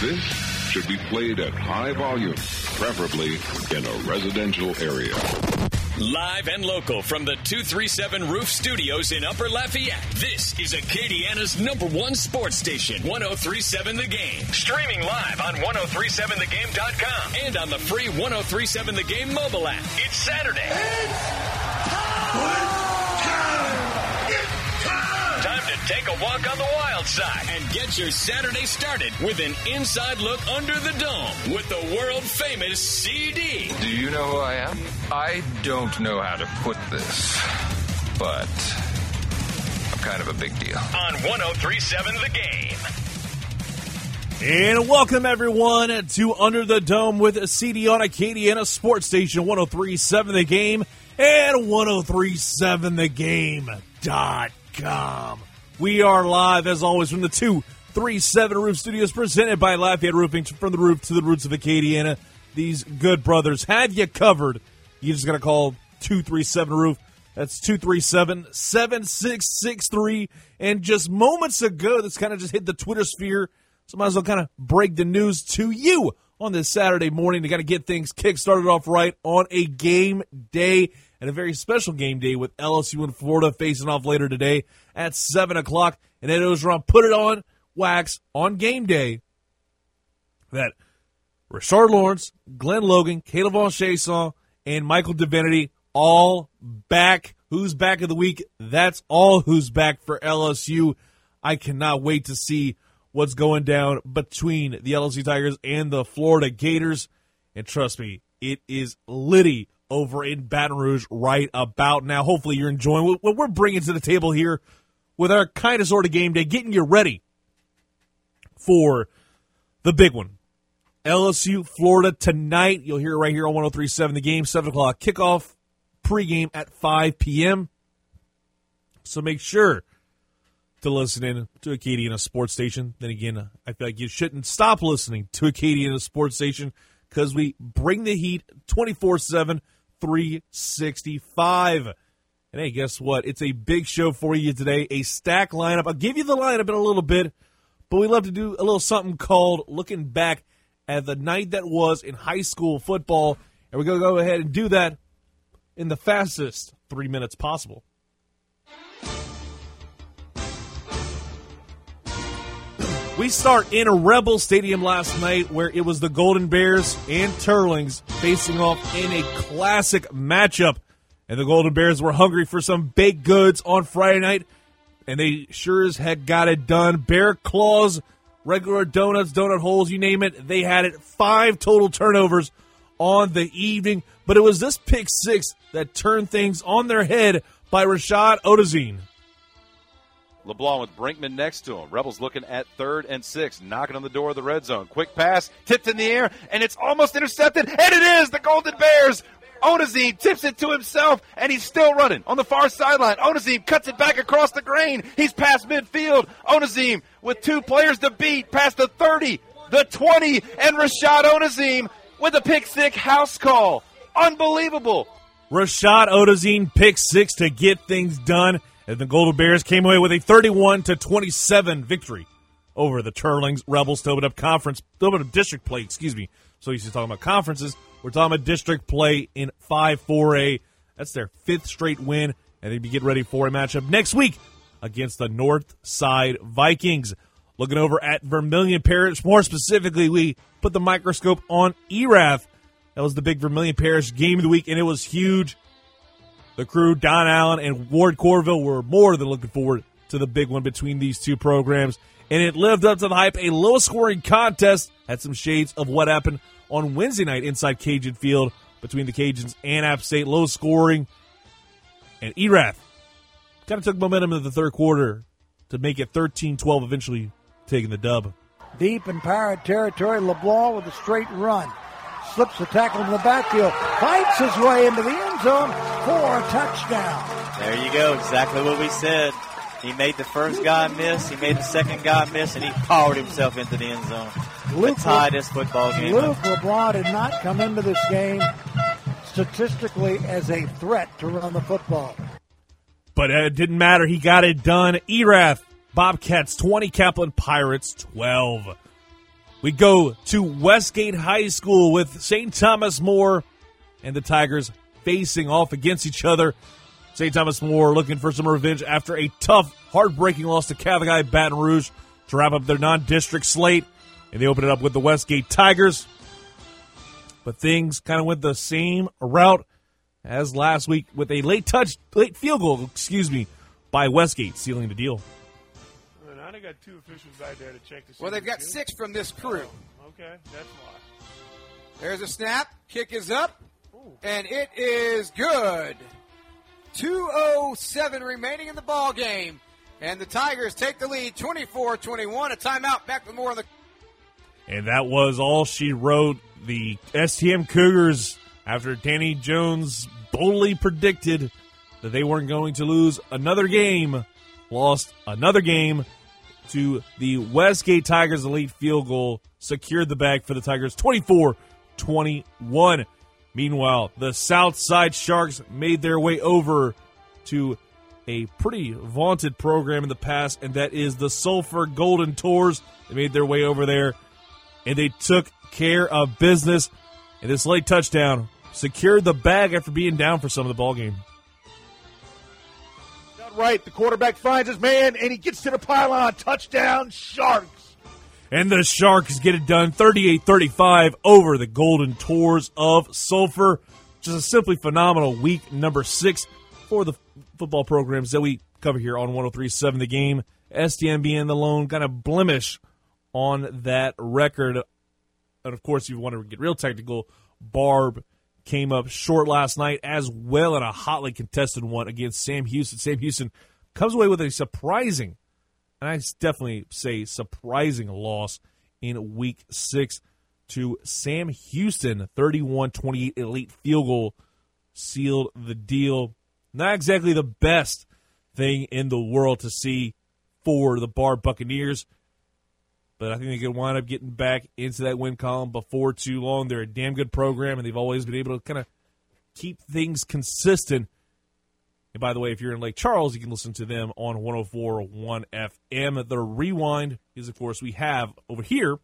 This should be played at high volume, preferably in a residential area. Live and local from the 237 Roof Studios in Upper Lafayette. This is Acadiana's number one sports station, 1037 The Game. Streaming live on 1037thegame.com and on the free 1037 The Game mobile app. It's Saturday. Time take a walk on the wild side and get your Saturday started with an inside look under the dome with the world famous CD. Do you know who I am? I don't know how to put this, but I'm kind of a big deal. On 1037 The Game. And welcome everyone to Under the Dome with a CD on Acadiana Sports Station 1037 The Game and 1037thegame.com. We are live as always from the 237 Roof Studios presented by Lafayette Roofing from the roof to the roots of Acadiana. These good brothers have you covered. You just got to call 237 Roof. That's 237 7663. And just moments ago, this kind of just hit the Twitter sphere. So might as well kind of break the news to you on this Saturday morning to kind of get things kick started off right on a game day and a very special game day with LSU and Florida facing off later today at 7 o'clock. And Ed Orgeron put it on wax on game day that Rashard Lawrence, Glen Logan, K'Lavon Chaisson, and Michael Divinity all back. Who's back of the week? That's all who's back for LSU. I cannot wait to see what's going down between the LSU Tigers and the Florida Gators. And trust me, it is litty over in Baton Rouge right about now. Hopefully, you're enjoying what we're bringing to the table here with our kind of sort of game day, getting you ready for the big one. LSU, Florida tonight. You'll hear it right here on 1037 the game, 7 o'clock kickoff, pregame at 5 p.m. So make sure to listen in to Acadiana Sports Station. Then again, I feel like you shouldn't stop listening to Acadiana Sports Station because we bring the heat 24 7, 365. And hey, guess what? It's a big show for you today. A stack lineup. I'll give you the lineup in a little bit, but we love to do a little something called looking back at the night that was in high school football. And we're going to go ahead and do that in the fastest three minutes possible. We start in a Rebel Stadium last night where it was the Golden Bears and Teurlings facing off in a classic matchup. And the Golden Bears were hungry for some baked goods on Friday night, and they sure as heck got it done. Bear claws, regular donuts, donut holes, you name it, they had it. Five total turnovers on the evening, but it was this pick six that turned things on their head by Rashad Odazine. LeBlanc with Brinkman next to him. Rebels looking at third and six, knocking on the door of the red zone. Quick pass, tipped in the air, and it's almost intercepted, and it is the Golden Bears. Onazim tips it to himself, and he's still running on the far sideline. Onazim cuts it back across the grain. He's past midfield. Onazim with two players to beat, past the 30, the 20, and Rashad Onazim with a pick six house call. Unbelievable. Rashad Odazine pick six to get things done. And the Golden Bears came away with a 31 to 27 victory over the Teurlings Rebels to open up conference, to open up district play, excuse me. So he's talking about conferences. We're talking about district play in 5 4A. That's their fifth straight win, and they'd be getting ready for a matchup next week against the North Side Vikings. Looking over at Vermilion Parish, more specifically, we put the microscope on Erath. That was the big Vermilion Parish game of the week, and it was huge. The crew, Don Allen and Ward Corville, were more than looking forward to the big one between these two programs. And it lived up to the hype. A low scoring contest had some shades of what happened on Wednesday night inside Cajun Field between the Cajuns and App State. Low scoring. And Erath kind of took momentum in the third quarter to make it 13 12, eventually taking the dub. Deep in Pirate territory, LeBlanc with a straight run slips the tackle in the backfield, fights his way into the end zone for a touchdown. There you go, exactly what we said. He made the first guy miss, he made the second guy miss, and he powered himself into the end zone. Luke, to tie this football game. Luke LeBlanc did not come into this game statistically as a threat to run the football. But it didn't matter. He got it done. Erath, Bobcats 20, Kaplan Pirates 12. We go to Westgate High School with St. Thomas More and the Tigers facing off against each other. St. Thomas More looking for some revenge after a tough, heartbreaking loss to High Baton Rouge to wrap up their non-district slate, and they open it up with the Westgate Tigers. But things kind of went the same route as last week with a late touch, late field goal, excuse me, by Westgate, sealing the deal. Well, they got two officials back there to check the. Well, they've got six from this crew. Oh, okay, that's why. There's a snap. Kick is up. And it is good. 207 remaining in the ball game. And the Tigers take the lead 24-21. A timeout. Back with more on the And that was all she wrote. The STM Cougars, after Danny Jones boldly predicted that they weren't going to lose another game, lost another game to the Westgate Tigers. Elite field goal secured the bag for the Tigers 24 21. Meanwhile, the Southside Sharks made their way over to a pretty vaunted program in the past, and that is the Sulphur Golden Tors. They made their way over there, and they took care of business. And this late touchdown secured the bag after being down for some of the ball game. Right, the quarterback finds his man, and he gets to the pylon. Touchdown, Sharks. And the Sharks get it done 38 35 over the Golden Tors of Sulphur. Just a simply phenomenal week number six for the football programs that we cover here on 1037 The Game. STM being the lone kind of blemish on that record. And of course, if you want to get real technical, Barbe came up short last night as well in a hotly contested one against Sam Houston. Sam Houston comes away with a surprising and I definitely say surprising loss in week six to Sam Houston. 31 28 elite field goal sealed the deal. Not exactly the best thing in the world to see for the Barbe Buccaneers, but I think they could wind up getting back into that win column before too long. They're a damn good program, and they've always been able to kind of keep things consistent and by the way, if you're in Lake Charles, you can listen to them on 104.1 FM. The rewind is, of course, we have over here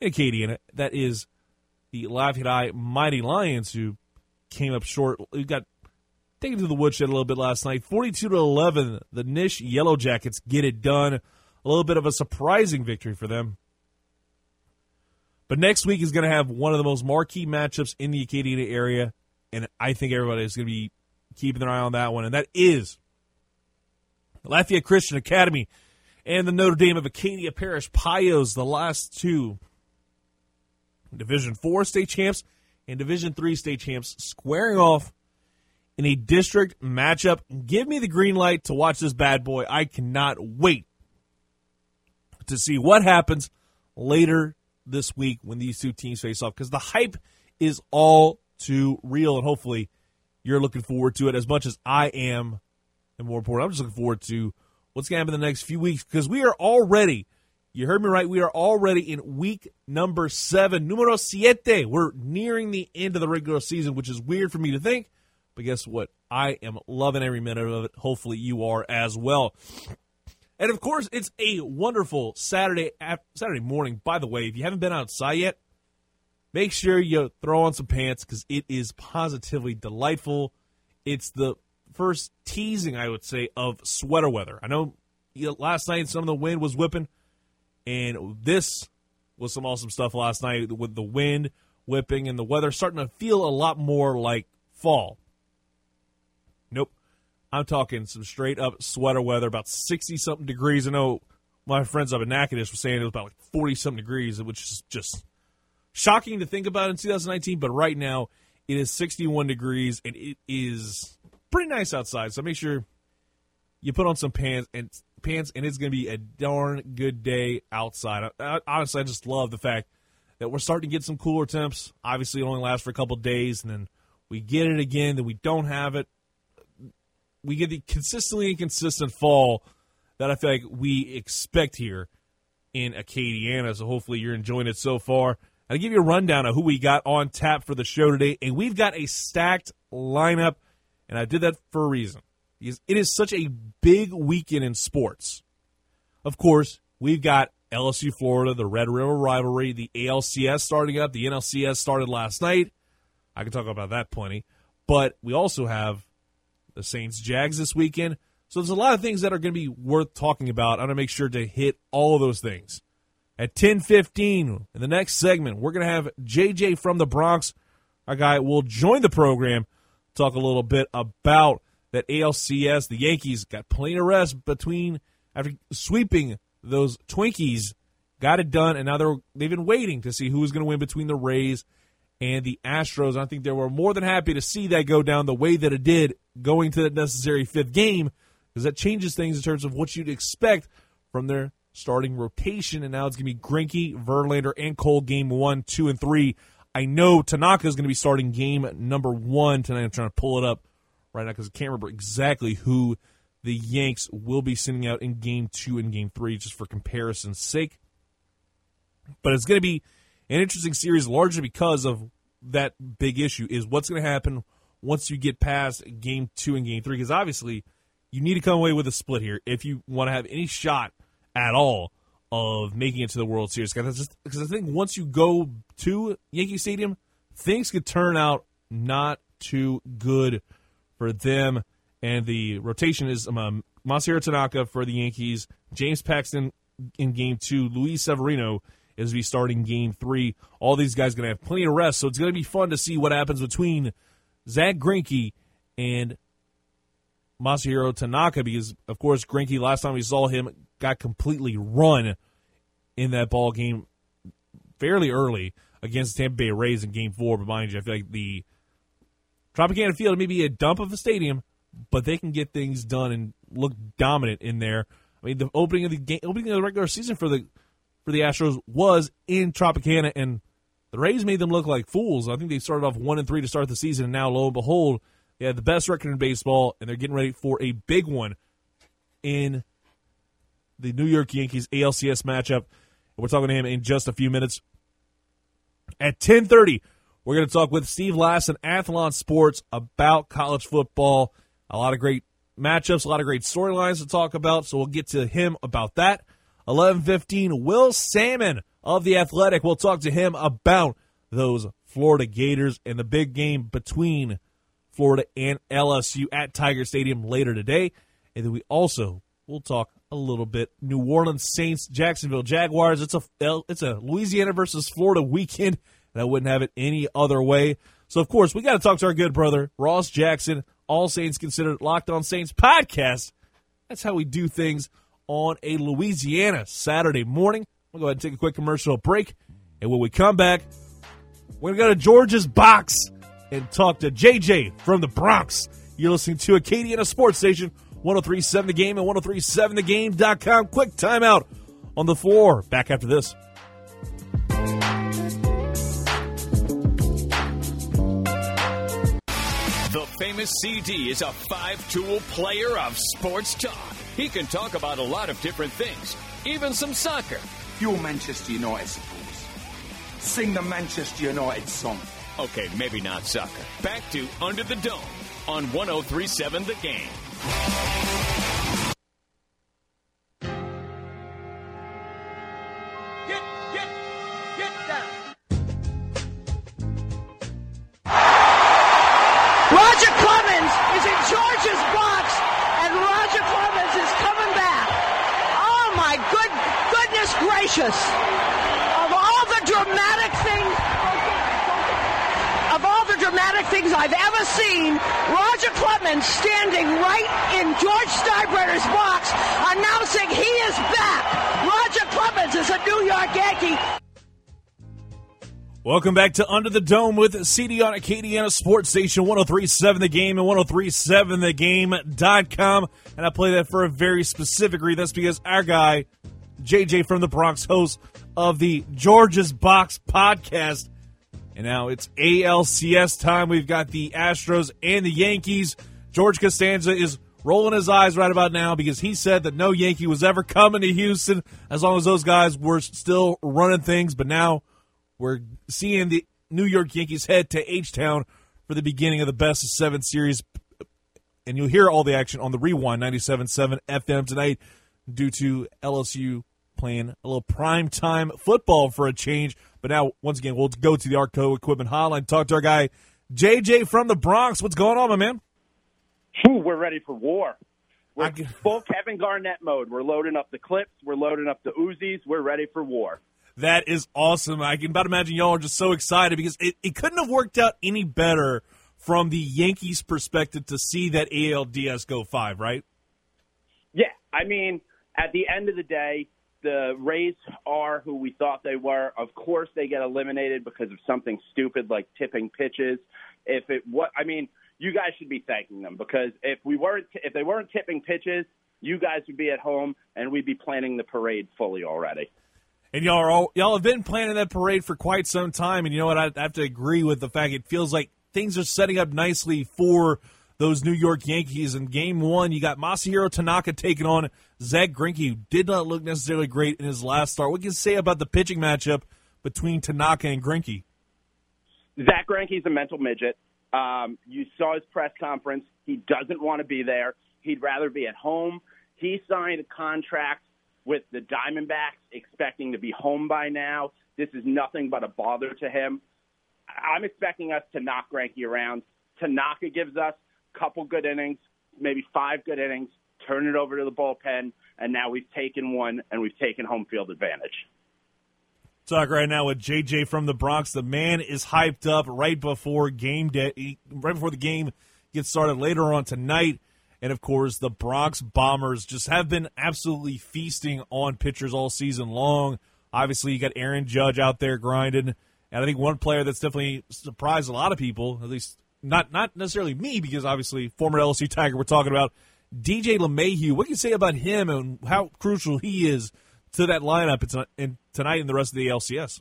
in Acadiana. That is the Lafayette Mighty Lions, who came up short. We got taken to the woodshed a little bit last night. 42 to 11. The Nish Yellow Jackets get it done. A little bit of a surprising victory for them. But next week is going to have one of the most marquee matchups in the Acadiana area, and I think everybody is going to be keeping an eye on that one, and that is Lafayette Christian Academy and the Notre Dame of Acadia Parish Pios, the last two Division Four state champs and Division Three state champs, squaring off in a district matchup. Give me the green light to watch this bad boy. I cannot wait to see what happens later this week when these two teams face off because the hype is all too real, and hopefully you're looking forward to it as much as I am. And more important, I'm just looking forward to what's going to happen in the next few weeks because we are already, you heard me right, we are already in week number seven, numero siete. We're nearing the end of the regular season, which is weird for me to think. But guess what? I am loving every minute of it. Hopefully, you are as well. And of course, it's a wonderful Saturday Saturday morning. By the way, if you haven't been outside yet, make sure you throw on some pants because it is positively delightful. It's the first teasing, I would say, of sweater weather. I know last night some of the wind was whipping, and this was some awesome stuff last night with the wind whipping and the weather starting to feel a lot more like fall. I'm talking some straight up sweater weather, about 60 something degrees. I know my friends up in Natchitoches were saying it was about like 40 something degrees, which is just shocking to think about in 2019, but right now it is 61 degrees and it is pretty nice outside. So make sure you put on some pants and pants, and it's going to be a darn good day outside. I, I, honestly, I just love the fact that we're starting to get some cooler temps. Obviously, it only lasts for a couple days, and then we get it again. Then we don't have it. We get the consistently inconsistent fall that I feel like we expect here in Acadiana. So hopefully, you're enjoying it so far. I'll give you a rundown of who we got on tap for the show today, and we've got a stacked lineup, and I did that for a reason. Because it is such a big weekend in sports. Of course, we've got LSU Florida, the Red River rivalry, the ALCS starting up, the NLCS started last night. I can talk about that plenty. But we also have the Saints Jags this weekend. So there's a lot of things that are going to be worth talking about. I'm going to make sure to hit all of those things. At 10:15 in the next segment, we're going to have JJ from the Bronx, our guy, will join the program, talk a little bit about that ALCS. The Yankees got plenty of rest between after sweeping those Twinkies, got it done, and now they're they've been waiting to see who was going to win between the Rays and the Astros. I think they were more than happy to see that go down the way that it did, going to that necessary fifth game, because that changes things in terms of what you'd expect from their starting rotation. And now it's going to be Greinke, Verlander, and Cole game one, two, and three. I know Tanaka is going to be starting game number one tonight. I'm trying to pull it up right now because I can't remember exactly who the Yanks will be sending out in game two and game three, just for comparison's sake. But it's going to be an interesting series largely because of that big issue is what's going to happen once you get past game two and game three. Because obviously, you need to come away with a split here if you want to have any shot at all of making it to the World Series. Because I think once you go to Yankee Stadium, things could turn out not too good for them. And the rotation is um, Masahiro Tanaka for the Yankees, James Paxton in game two, Luis Severino is be starting game three. All these guys going to have plenty of rest, so it's going to be fun to see what happens between Zach Greinke and Masahiro Tanaka because, of course, Greinke, last time we saw him, got completely run in that ball game fairly early against the Tampa Bay Rays in game four. But mind you, I feel like the Tropicana Field may be a dump of a stadium, but they can get things done and look dominant in there. I mean, the opening of the game, opening of the regular season for the for the Astros was in Tropicana, and the Rays made them look like fools. I think they started off one and three to start the season, and now lo and behold, they had the best record in baseball, and they're getting ready for a big one in the New York Yankees ALCS matchup. We're talking to him in just a few minutes. At ten thirty, we're going to talk with Steve Lassan, Athlon Sports, about college football. A lot of great matchups, a lot of great storylines to talk about. So we'll get to him about that. 11:15 Will Sammon of the Athletic. We'll talk to him about those Florida Gators and the big game between Florida and LSU at Tiger Stadium later today. And then we also will talk a little bit New Orleans Saints, Jacksonville Jaguars. It's a it's a Louisiana versus Florida weekend, and I wouldn't have it any other way. So of course we got to talk to our good brother Ross Jackson, All Saints Considered Locked On Saints podcast. That's how we do things on a Louisiana Saturday morning. We'll go ahead and take a quick commercial break. And when we come back, we're going to go to George's Box and talk to JJ from the Bronx. You're listening to Acadiana Sports Station, 1037 The Game and 1037thegame.com. Quick timeout on the floor. Back after this. The famous CD is a five tool player of sports talk. He can talk about a lot of different things, even some soccer. You're Manchester United supporters. Sing the Manchester United song. Okay, maybe not soccer. Back to Under the Dome on 1037 The Game. Of all the dramatic things, of all the dramatic things I've ever seen, Roger Clemens standing right in George Steinbrenner's box, announcing he is back. Roger Clemens is a New York Yankee. Welcome back to Under the Dome with CD on Acadiana Sports Station 1037 The Game and 1037thegame.com. And I play that for a very specific reason. That's because our guy, JJ from the Bronx, host of the George's Box podcast. And now it's ALCS time. We've got the Astros and the Yankees. George Costanza is rolling his eyes right about now because he said that no Yankee was ever coming to Houston as long as those guys were still running things. But now we're seeing the New York Yankees head to H Town for the beginning of the best of seven series. And you'll hear all the action on the Rewind 97.7 FM tonight due to LSU playing a little prime time football for a change. But now, once again, we'll go to the Arco Equipment Hotline, talk to our guy JJ from the Bronx. What's going on, my man? Whew, we're ready for war. We're full Kevin Garnett mode. We're loading up the clips. We're loading up the Uzis. We're ready for war. That is awesome. I can about imagine y'all are just so excited because it, it couldn't have worked out any better from the Yankees' perspective to see that ALDS go five, right? Yeah, I mean, at the end of the day, the Rays are who we thought they were. Of course, they get eliminated because of something stupid like tipping pitches. If it what I mean, you guys should be thanking them because if we weren't if they weren't tipping pitches, you guys would be at home and we'd be planning the parade fully already. And y'all are all, y'all have been planning that parade for quite some time. And you know what? I have to agree with the fact it feels like things are setting up nicely for those New York Yankees. In game one, you got Masahiro Tanaka taking on Zach Greinke, who did not look necessarily great in his last start. What can you say about the pitching matchup between Tanaka and Greinke? Zack Greinke's a mental midget. Um, you saw his press conference. He doesn't want to be there. He'd rather be at home. He signed a contract with the Diamondbacks, expecting to be home by now. This is nothing but a bother to him. I'm expecting us to knock Greinke around. Tanaka gives us couple good innings, maybe five good innings, turn it over to the bullpen, and now we've taken one and we've taken home field advantage. Talk right now with JJ from the Bronx. The man is hyped up right before game day, right before the game gets started later on tonight. And of course, the Bronx Bombers just have been absolutely feasting on pitchers all season long. Obviously, you got Aaron Judge out there grinding, and I think one player that's definitely surprised a lot of people, at least not not necessarily me, because obviously former LSU Tiger we're talking about DJ LeMahieu. What can you say about him and how crucial he is to that lineup in tonight and the rest of the LCS?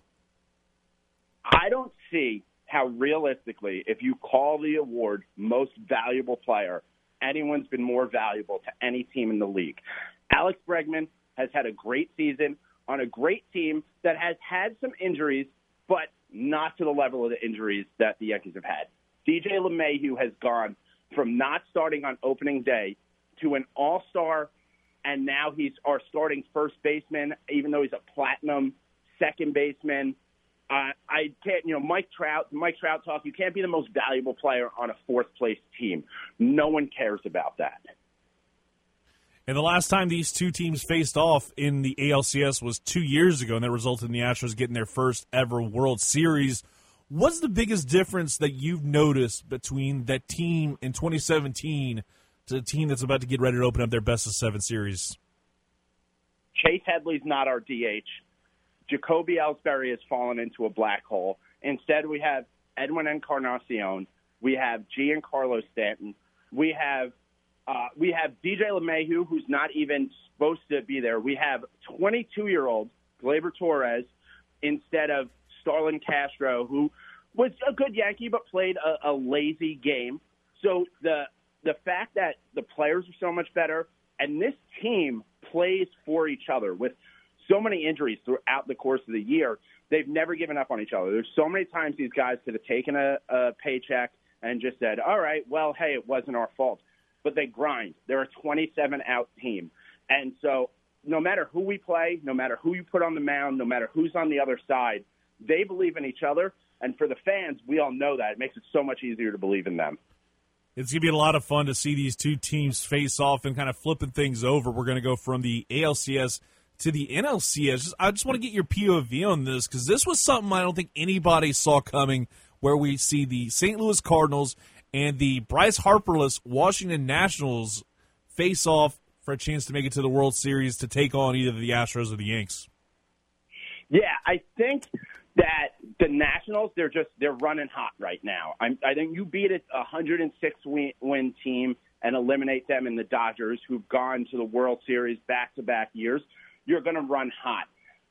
I don't see how realistically, if you call the award most valuable player, anyone's been more valuable to any team in the league. Alex Bregman has had a great season on a great team that has had some injuries, but not to the level of the injuries that the Yankees have had. DJ LeMahieu has gone from not starting on opening day to an all-star, and now he's our starting first baseman, even though he's a platinum second baseman. Uh, I can't, you know, Mike Trout, Mike Trout talk. You can't be the most valuable player on a fourth place team. No one cares about that. And the last time these two teams faced off in the ALCS was two years ago, and that resulted in the Astros getting their first ever World Series. What's the biggest difference that you've noticed between that team in 2017 to the team that's about to get ready to open up their best of seven series? Chase Headley's not our DH. Jacoby Ellsbury has fallen into a black hole. Instead, we have Edwin Encarnacion. We have Giancarlo Stanton. We have uh, we have DJ LeMahieu, who's not even supposed to be there. We have 22 year old Gleyber Torres instead of Starlin Castro, who was a good Yankee but played a, a lazy game. So the the fact that the players are so much better and this team plays for each other with so many injuries throughout the course of the year. They've never given up on each other. There's so many times these guys could have taken a, a paycheck and just said, "All right, well, hey, it wasn't our fault." But they grind. They're a 27 out team, and so no matter who we play, no matter who you put on the mound, no matter who's on the other side, they believe in each other. And for the fans, we all know that it makes it so much easier to believe in them. It's going to be a lot of fun to see these two teams face off and kind of flipping things over. We're going to go from the ALCS to the NLCS. I just want to get your POV on this because this was something I don't think anybody saw coming. Where we see the St. Louis Cardinals and the Bryce Harperless Washington Nationals face off for a chance to make it to the World Series to take on either the Astros or the Yanks. Yeah, I think that the Nationals they're just they're running hot right now. I'm, I think you beat a 106 win, win team and eliminate them in the Dodgers, who've gone to the World Series back to back years you're going to run hot.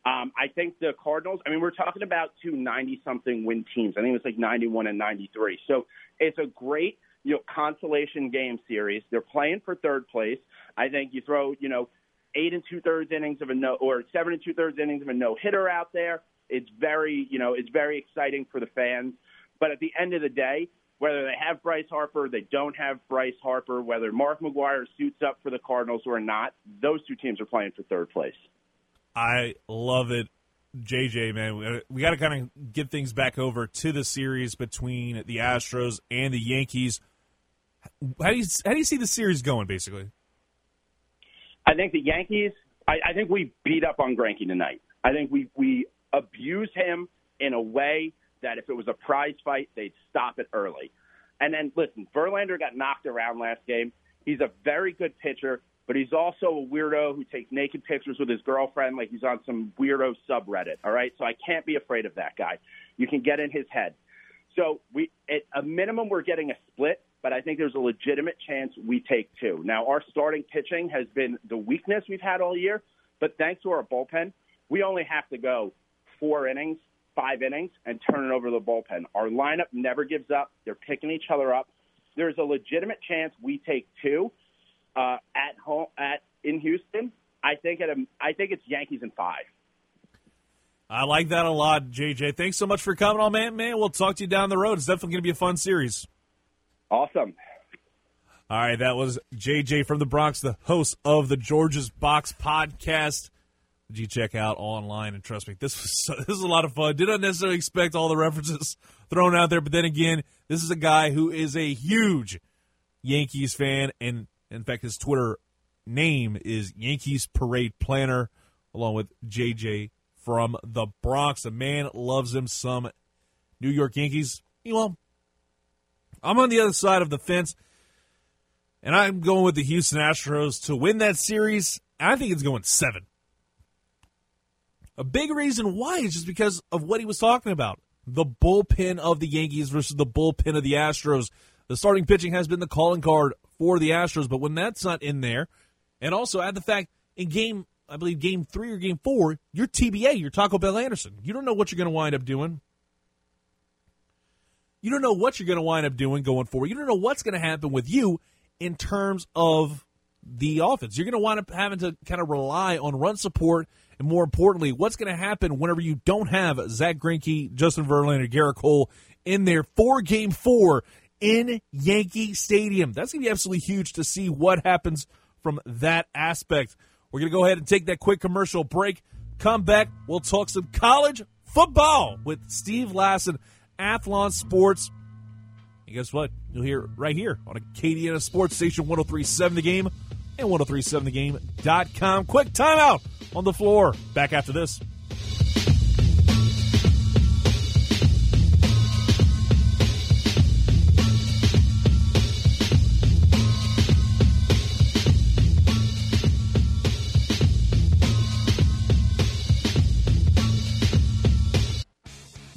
Um, I think the Cardinals, I mean, we're talking about two 90 something win teams. I think it was like 91 and 93. So it's a great, you know, consolation game series. They're playing for third place. I think you throw, you know, eight and two thirds innings of a no, or seven and two thirds innings of a no hitter out there. It's very, you know, it's very exciting for the fans. But at the end of the day, whether they have Bryce Harper, they don't have Bryce Harper, whether Mark McGwire suits up for the Cardinals or not, those two teams are playing for third place. I love it. JJ, man, we got to kind of get things back over to the series between the Astros and the Yankees. How do you how do you see the series going? Basically, I think the Yankees. I, I think we beat up on Greinke tonight. I think we we abuse him in a way that if it was a prize fight, they'd stop it early. And then listen, Verlander got knocked around last game. He's a very good pitcher, but he's also a weirdo who takes naked pictures with his girlfriend like he's on some weirdo subreddit. All right, so I can't be afraid of that guy. You can get in his head. So we, at a minimum, we're getting a split, but I think there's a legitimate chance we take two. Now, our starting pitching has been the weakness we've had all year, but thanks to our bullpen, we only have to go four innings, five innings, and turn it over to the bullpen. Our lineup never gives up. They're picking each other up. There's a legitimate chance we take two uh, at home at in Houston. I think at a, I think it's Yankees in five. I like that a lot, JJ. Thanks so much for coming on, man. Man, we'll talk to you down the road. It's definitely going to be a fun series. Awesome. All right, that was JJ from the Bronx, the host of the George's Box podcast. You check out online? And trust me, this was so, this is a lot of fun. Did not necessarily expect all the references thrown out there, but then again, this is a guy who is a huge Yankees fan, and in fact, his Twitter name is Yankees Parade Planner, along with JJ from the Bronx. A man loves him some New York Yankees. Well, I'm on the other side of the fence, and I'm going with the Houston Astros to win that series. I think it's going seven. A big reason why is just because of what he was talking about. The bullpen of the Yankees versus the bullpen of the Astros. The starting pitching has been the calling card for the Astros, but when that's not in there, and also add the fact in game, I believe game three or game four, you're TBA, you're Taco Bell Anderson. You don't know what you're going to wind up doing. You don't know what you're going to wind up doing going forward. You don't know what's going to happen with you in terms of the offense. You're going to wind up having to kind of rely on run support, and more importantly, what's going to happen whenever you don't have Zach Greinke, Justin Verlander, Gerrit Cole in there for Game Four in Yankee Stadium. That's going to be absolutely huge to see what happens from that aspect. We're going to go ahead and take that quick commercial break. Come back, we'll talk some college football with Steve Lassan Athlon Sports. And guess what? You'll hear right here on Acadiana Sports Station 1037 The Game and 1037thegame.com. Quick timeout on the floor. Back after this.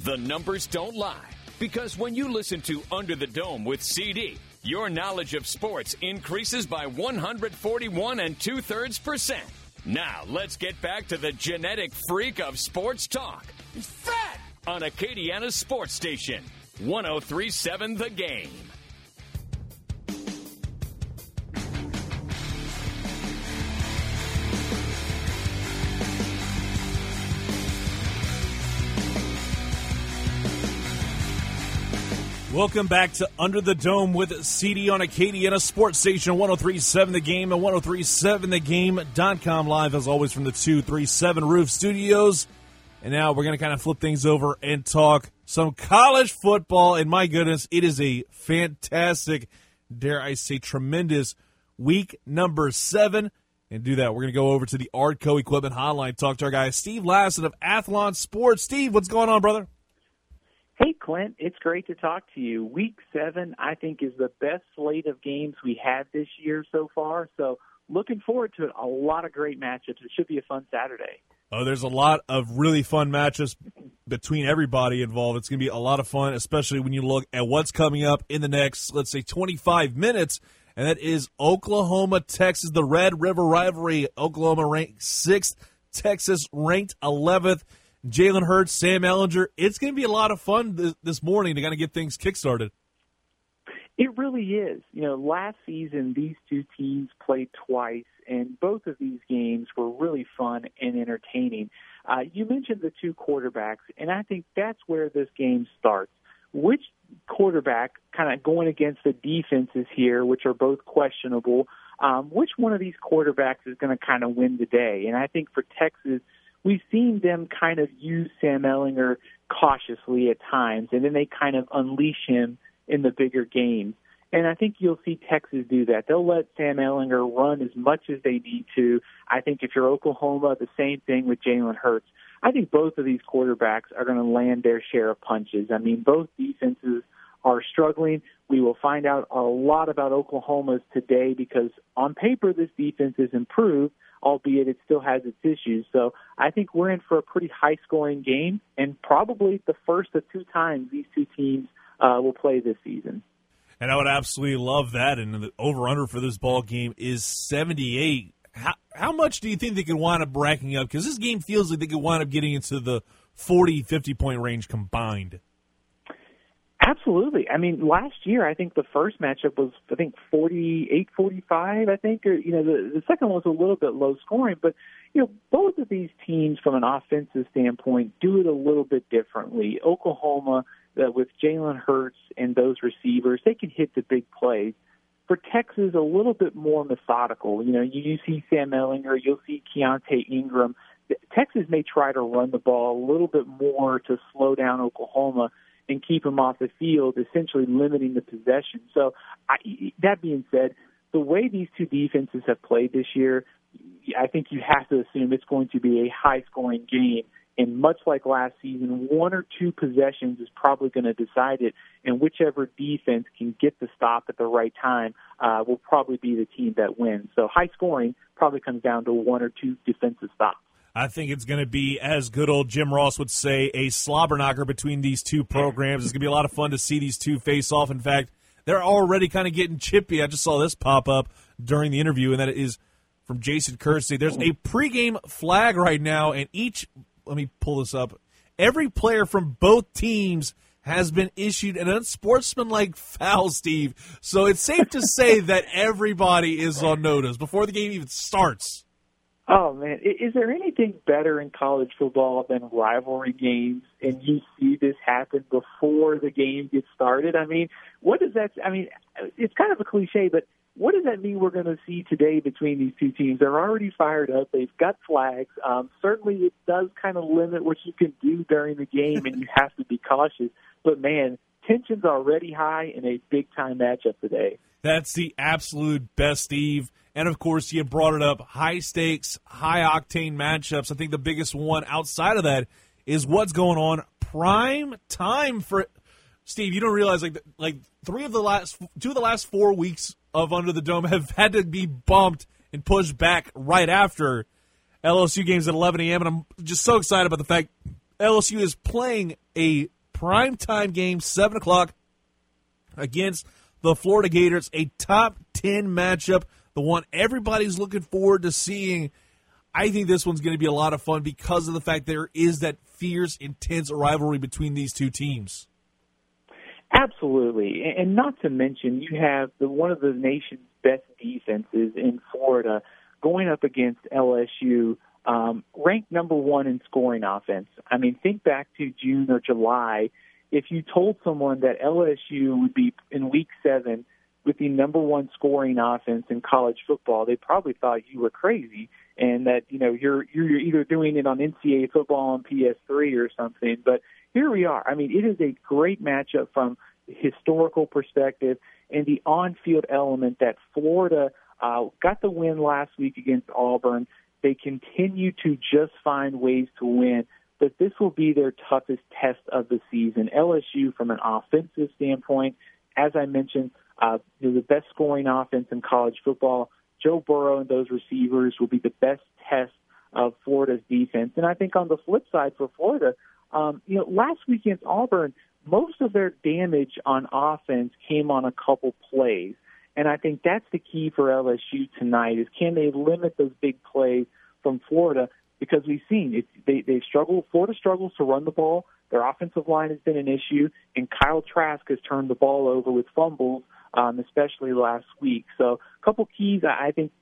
The numbers don't lie. Because when you listen to Under the Dome with CD, your knowledge of sports increases by 141 and two thirds percent. Now, let's get back to the genetic freak of sports talk. Fat! On Acadiana's sports station, 1037 The Game. Welcome back to Under the Dome with CD on Acadiana Sports Station 1037 The Game and 1037thegame.com live as always from the 237 Roof Studios. And now we're going to kind of flip things over and talk some college football. And my goodness, it is a fantastic, dare I say, tremendous week number seven. And do that, we're going to go over to the Ardco Equipment Hotline, talk to our guy Steve Lassan of Athlon Sports. Steve, what's going on, brother? Hey, Clint, it's great to talk to you. Week seven, I think, is the best slate of games we had this year so far. So, looking forward to it. A lot of great matchups. It should be a fun Saturday. Oh, there's a lot of really fun matchups between everybody involved. It's going to be a lot of fun, especially when you look at what's coming up in the next, let's say, 25 minutes. And that is Oklahoma, Texas, the Red River rivalry. Oklahoma ranked sixth, Texas ranked 11th. Jalen Hurts, Sam Ehlinger. It's going to be a lot of fun this, this morning to kind of get things kickstarted. It really is. You know, last season these two teams played twice, and both of these games were really fun and entertaining. Uh, you mentioned the two quarterbacks, and I think that's where this game starts. Which quarterback, kind of going against the defenses here, which are both questionable, um, which one of these quarterbacks is going to kind of win the day? And I think for Texas, we've seen them kind of use Sam Ehlinger cautiously at times, and then they kind of unleash him in the bigger games. And I think you'll see Texas do that. They'll let Sam Ehlinger run as much as they need to. I think if you're Oklahoma, the same thing with Jalen Hurts. I think both of these quarterbacks are going to land their share of punches. I mean, both defenses are struggling. We will find out a lot about Oklahoma's today because on paper this defense is improved, albeit it still has its issues. So I think we're in for a pretty high scoring game and probably the first of two times these two teams uh, will play this season. And I would absolutely love that. And the over under for this ball game is 78. How, how much do you think they could wind up racking up? Because this game feels like they could wind up getting into the 40, 50 point range combined. Absolutely. I mean, last year I think the first matchup was I think forty eight forty five. I think, or you know, the the second one was a little bit low scoring, but you know, both of these teams from an offensive standpoint do it a little bit differently. Oklahoma, uh, with Jalen Hurts and those receivers, they can hit the big plays. For Texas, a little bit more methodical. You know, you, you see Sam Ehlinger, you'll see Keaontay Ingram. Texas may try to run the ball a little bit more to slow down Oklahoma and keep him off the field, essentially limiting the possession. So, I, that being said, the way these two defenses have played this year, I think you have to assume it's going to be a high scoring game. And much like last season, one or two possessions is probably going to decide it. And whichever defense can get the stop at the right time uh, will probably be the team that wins. So high scoring probably comes down to one or two defensive stops. I think it's going to be, as good old Jim Ross would say, a slobber knocker between these two programs. It's going to be a lot of fun to see these two face off. In fact, they're already kind of getting chippy. I just saw this pop up during the interview, and that is from Jason Kersey. There's a pregame flag right now, and each, let me pull this up. Every player from both teams has been issued an unsportsmanlike foul, Steve. So it's safe to say that everybody is on notice before the game even starts. Oh man, is there anything better in college football than rivalry games and you see this happen before the game gets started? I mean, what does that I mean, it's kind of a cliche, but what does that mean we're going to see today between these two teams? They're already fired up. They've got flags. Um, certainly, it does kind of limit what you can do during the game, and you have to be cautious. But man, tension's already high in a big time matchup today. That's the absolute best, Steve. And of course, you brought it up high stakes, high octane matchups. I think the biggest one outside of that is what's going on prime time for Steve. You don't realize like like three of the last two of the last four weeks of Under the Dome have had to be bumped and pushed back right after LSU games at 11 a.m. And I'm just so excited about the fact LSU is playing a prime time game, seven o'clock against the Florida Gators, a top 10 matchup the one everybody's looking forward to seeing. I think this one's going to be a lot of fun because of the fact there is that fierce, intense rivalry between these two teams. Absolutely, and not to mention you have the one of the nation's best defenses in Florida going up against LSU, um, ranked number one in scoring offense. I mean, think back to June or July. If you told someone that LSU would be in Week Seven with the number one scoring offense in college football, they probably thought you were crazy and that you know you're you're either doing it on NCAA football on PS3 or something. But here we are. I mean, it is a great matchup from historical perspective and the on-field element that Florida uh, got the win last week against Auburn. They continue to just find ways to win, but this will be their toughest test of the season. LSU, from an offensive standpoint, as I mentioned, uh, the best scoring offense in college football. Joe Burrow and those receivers will be the best test of Florida's defense. And I think on the flip side for Florida, um, you know, last week against Auburn, most of their damage on offense came on a couple plays. And I think that's the key for LSU tonight is can they limit those big plays from Florida? Because we've seen it, they they struggle. Florida struggles to run the ball. Their offensive line has been an issue, and Kyle Trask has turned the ball over with fumbles um, especially last week. So a couple keys I think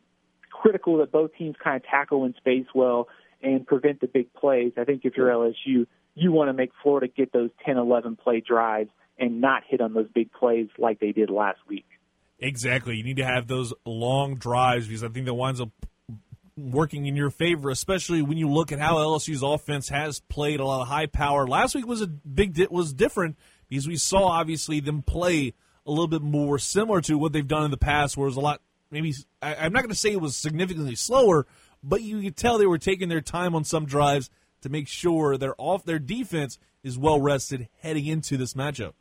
critical that both teams kind of tackle in space well and prevent the big plays. I think if you're LSU, you want to make Florida get those 10, 11 play drives and not hit on those big plays like they did last week. Exactly. You need to have those long drives because I think that winds up working in your favor, especially when you look at how LSU's offense has played a lot of high power. Last week was a big di- was different because we saw obviously them play a little bit more similar to what they've done in the past, where it was a lot maybe I, I'm not going to say it was significantly slower, but you could tell they were taking their time on some drives to make sure their off their defense is well rested heading into this matchup.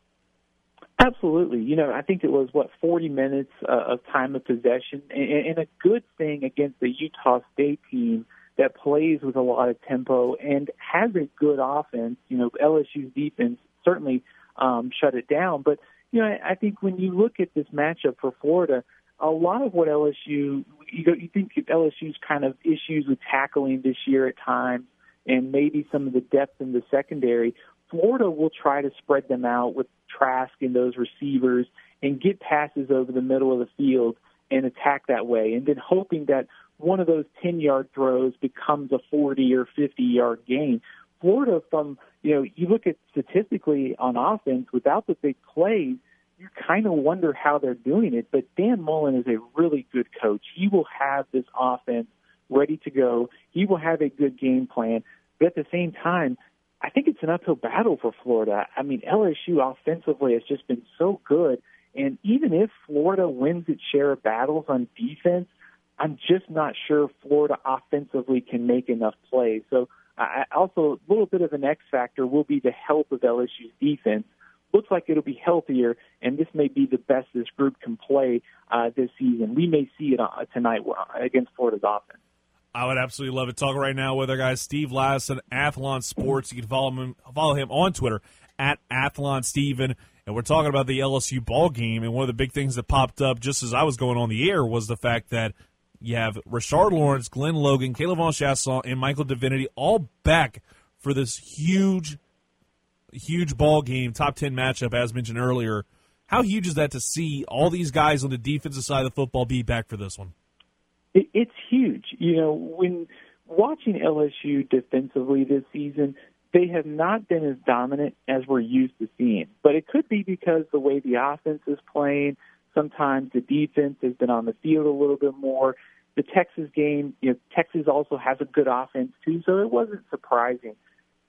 Absolutely. You know, I think it was what 40 minutes uh, of time of possession, and, and a good thing against the Utah State team that plays with a lot of tempo and has a good offense. You know, LSU's defense certainly um, shut it down, but you know, I, I think when you look at this matchup for Florida, a lot of what LSU you know, you think LSU's kind of issues with tackling this year at times, and maybe some of the depth in the secondary. Florida will try to spread them out with Trask and those receivers and get passes over the middle of the field and attack that way, and then hoping that one of those 10 yard throws becomes a 40 or 50 yard gain. Florida, from, you know, you look at statistically on offense without the big plays, you kind of wonder how they're doing it. But Dan Mullen is a really good coach. He will have this offense ready to go. He will have a good game plan. But at the same time, I think it's an uphill battle for Florida. I mean, LSU offensively has just been so good. And even if Florida wins its share of battles on defense, I'm just not sure Florida offensively can make enough plays. So I also a little bit of an X factor will be the health of LSU's defense looks like it'll be healthier, and this may be the best this group can play uh, this season. We may see it uh, tonight against Florida's offense. I would absolutely love it. Talking right now with our guy Steve Lassan, Athlon Sports. You can follow him follow him on Twitter at Athlon Steven. And we're talking about the LSU ball game. And one of the big things that popped up just as I was going on the air was the fact that you have Rashard Lawrence, Glen Logan, K'Lavon Chaisson, and Michael Divinity all back for this huge huge ball game, top 10 matchup, as mentioned earlier. How huge is that to see all these guys on the defensive side of the football be back for this one? It's huge. You know, when watching LSU defensively this season, they have not been as dominant as we're used to seeing. But it could be because the way the offense is playing, sometimes the defense has been on the field a little bit more. The Texas game, you know, Texas also has a good offense too, so it wasn't surprising.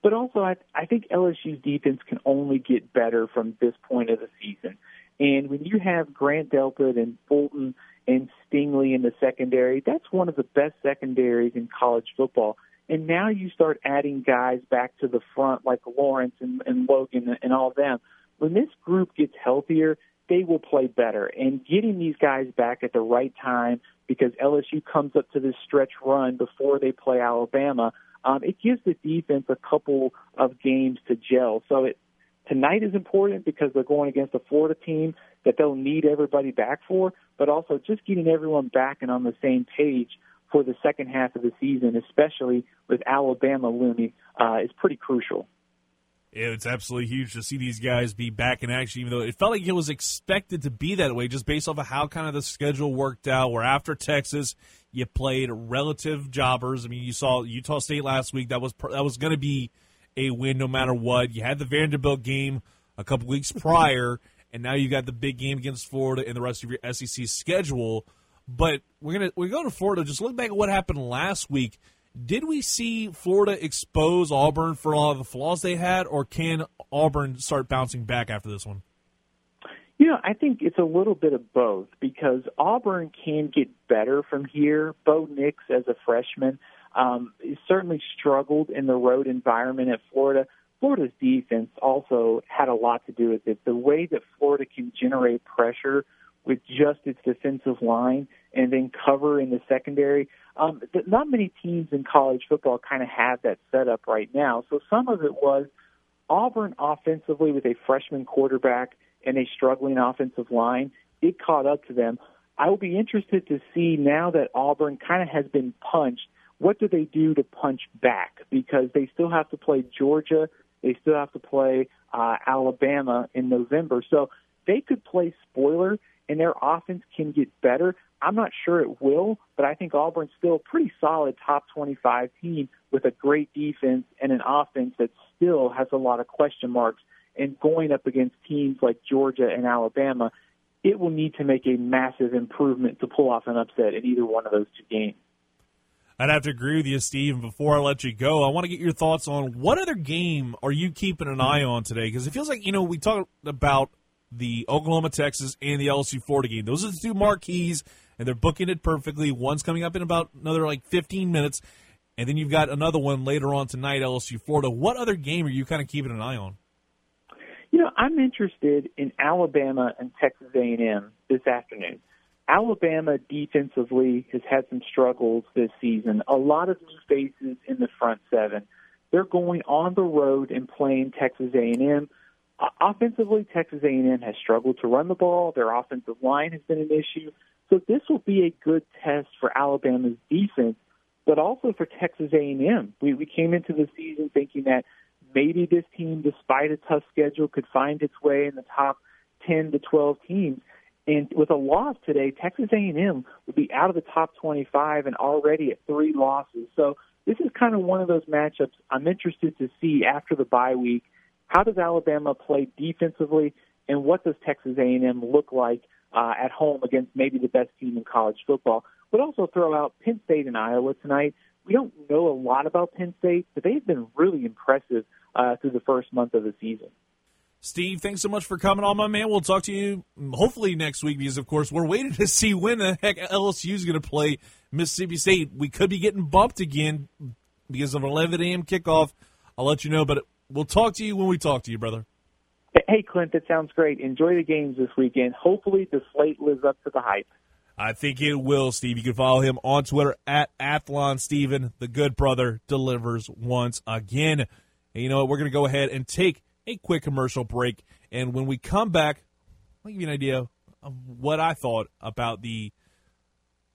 But also, I, I think LSU's defense can only get better from this point of the season. And when you have Grant Delpit and Fulton and Stingley in the secondary, that's one of the best secondaries in college football. And now you start adding guys back to the front like Lawrence and, and Logan and all them. When this group gets healthier, they will play better. And getting these guys back at the right time because LSU comes up to this stretch run before they play Alabama – um, it gives the defense a couple of games to gel. So it tonight is important because they're going against a Florida team that they'll need everybody back for, but also just getting everyone back and on the same page for the second half of the season, especially with Alabama looming, uh, is pretty crucial. Yeah, it's absolutely huge to see these guys be back in action, even though it felt like it was expected to be that way, just based off of how kind of the schedule worked out. Where after Texas, you played relative jobbers. I mean, you saw Utah State last week. That was that was going to be a win no matter what. You had the Vanderbilt game a couple weeks prior, and now you got the big game against Florida and the rest of your SEC schedule. But we're gonna we're going to Florida. Just look back at what happened last week did we see Florida expose Auburn for all the flaws they had, or can Auburn start bouncing back after this one? You know, I think it's a little bit of both because Auburn can get better from here. Bo Nix, as a freshman, um, certainly struggled in the road environment at Florida. Florida's defense also had a lot to do with it. The way that Florida can generate pressure with just its defensive line and then cover in the secondary. Um, not many teams in college football kind of have that set up right now. So some of it was Auburn offensively with a freshman quarterback and a struggling offensive line. It caught up to them. I will be interested to see now that Auburn kind of has been punched. What do they do to punch back? Because they still have to play Georgia, they still have to play uh, Alabama in November. So they could play spoiler, and their offense can get better. I'm not sure it will, but I think Auburn's still a pretty solid top 25 team with a great defense and an offense that still has a lot of question marks. And going up against teams like Georgia and Alabama, it will need to make a massive improvement to pull off an upset in either one of those two games. I'd have to agree with you, Steve. And before I let you go, I want to get your thoughts on what other game are you keeping an eye on today? Because it feels like you know we talked about the Oklahoma Texas and the LSU Florida game. Those are the two marquees, and they're booking it perfectly. One's coming up in about another like 15 minutes, and then you've got another one later on tonight, LSU Florida. What other game are you kind of keeping an eye on? You know, I'm interested in Alabama and Texas A&M this afternoon. Alabama defensively has had some struggles this season. A lot of new faces in the front seven. They're going on the road and playing Texas A&M. Offensively, Texas A&M has struggled to run the ball. Their offensive line has been an issue. So this will be a good test for Alabama's defense, but also for Texas A&M. We we came into the season thinking that maybe this team, despite a tough schedule, could find its way in the top 10 to 12 teams. And with a loss today, Texas A&M would be out of the top 25 and already at three losses. So this is kind of one of those matchups I'm interested to see after the bye week. How does Alabama play defensively, and what does Texas A&M look like uh, at home against maybe the best team in college football? Would also throw out Penn State and Iowa tonight. We don't know a lot about Penn State, but they've been really impressive uh, through the first month of the season. Steve, thanks so much for coming on, my man. We'll talk to you hopefully next week because, of course, we're waiting to see when the heck LSU is going to play Mississippi State. We could be getting bumped again because of 11 a.m. kickoff. I'll let you know, but we'll talk to you when we talk to you, brother. Hey, Clint, that sounds great. Enjoy the games this weekend. Hopefully, the slate lives up to the hype. I think it will, Steve. You can follow him on Twitter at Athlon Steven. The good brother delivers once again. And you know what? We're going to go ahead and take a quick commercial break. And when we come back, I'll give you an idea of what I thought about the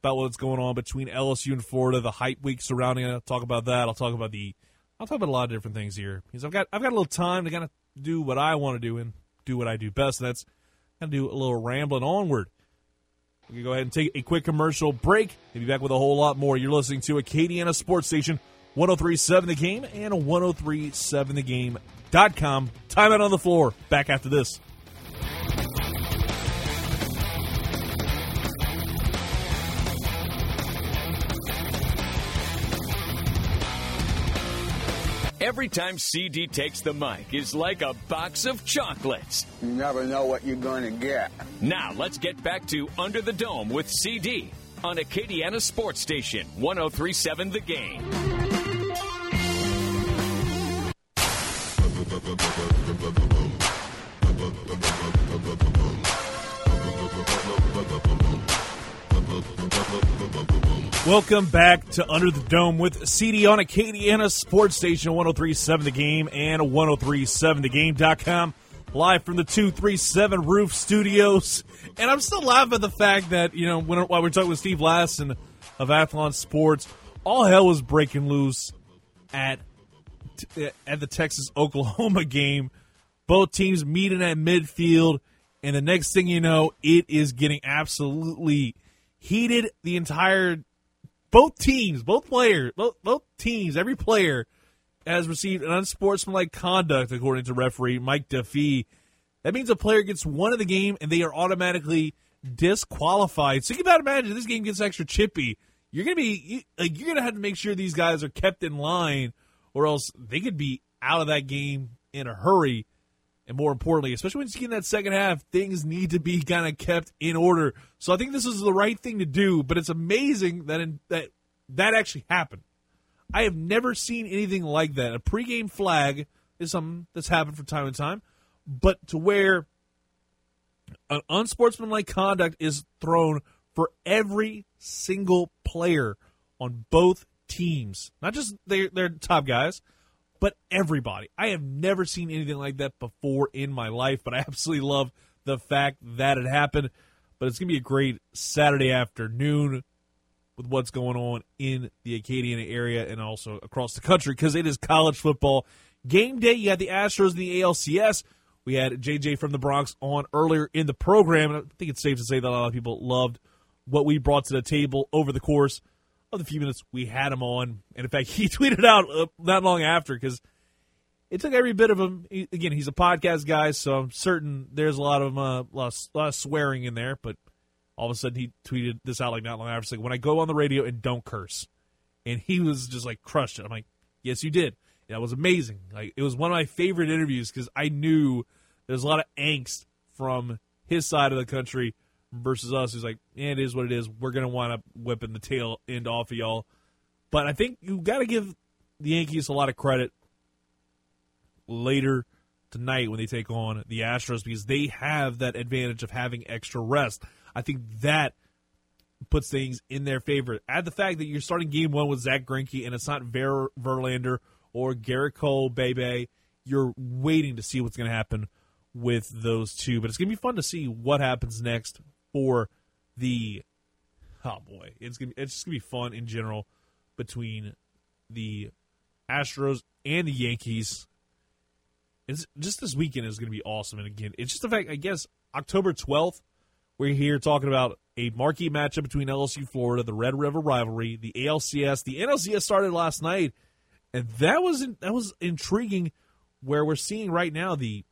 about what's going on between LSU and Florida, the hype week surrounding it. I'll talk about that. I'll talk about the I'll talk about a lot of different things here because I've got I've got a little time to kind of do what I want to do and do what I do best. And that's kind of do a little rambling onward. We can go ahead and take a quick commercial break and be back with a whole lot more. You're listening to Acadiana Sports Station 1037 The Game and 1037thegame.com. Timeout on the floor. Back after this. Every time CD takes the mic is like a box of chocolates. You never know what you're going to get. Now let's get back to Under the Dome with CD on Acadiana Sports Station 1037 The Game. Welcome back to Under the Dome with CD on Acadiana Sports Station 1037 The Game and 1037thegame.com. Live from the 237 Roof Studios. And I'm still laughing at the fact that, you know, when, while we are talking with Steve Lassan of Athlon Sports, all hell was breaking loose at at the Texas Oklahoma game. Both teams meeting at midfield, and the next thing you know, it is getting absolutely heated. The entire both teams, both players, both, both teams, every player has received an unsportsmanlike conduct, according to referee Mike Defee. That means a player gets one of the game and they are automatically disqualified. So you can about imagine this game gets extra chippy. You're gonna be like you're gonna have to make sure these guys are kept in line, or else they could be out of that game in a hurry. And more importantly, especially when you get in that second half, things need to be kind of kept in order. So I think this is the right thing to do. But it's amazing that in, that that actually happened. I have never seen anything like that. A pregame flag is something that's happened from time to time, but to where an unsportsmanlike conduct is thrown for every single player on both teams, not just their their top guys, but everybody. I have never seen anything like that before in my life, but I absolutely love the fact that it happened. But it's going to be a great Saturday afternoon with what's going on in the Acadiana area and also across the country because it is college football game day. You had the Astros and the ALCS. We had JJ from the Bronx on earlier in the program, and I think it's safe to say that a lot of people loved what we brought to the table over the course of the few minutes we had him on. And in fact, he tweeted out uh, not long after because it took every bit of him. He, again, he's a podcast guy, so I'm certain there's a lot of uh, lot of, lot of swearing in there. But all of a sudden, he tweeted this out like not long after, saying, "When I go on the radio and don't curse." and he was just like crushed it. I'm like, yes, you did. That was amazing. Like it was one of my favorite interviews because I knew there's a lot of angst from his side of the country versus us. He's like, yeah, it is what it is. We're gonna wind up whipping the tail end off of y'all. But I think you got to give the Yankees a lot of credit later tonight when they take on the Astros because they have that advantage of having extra rest. I think that puts things in their favor. Add the fact that you're starting game one with Zach Greinke and it's not Ver- Verlander or Gerrit Cole, Bebe. You're waiting to see what's going to happen with those two, but it's going to be fun to see what happens next for the. Oh boy, it's gonna it's just gonna be fun in general between the Astros and the Yankees. It's just this weekend is to be awesome, and again, it's just the fact. I guess October twelfth, we're here talking about a marquee matchup between LSU, Florida, the Red River rivalry, the ALCS, the NLCS started last night, and that was that was intriguing. Where we're seeing right now the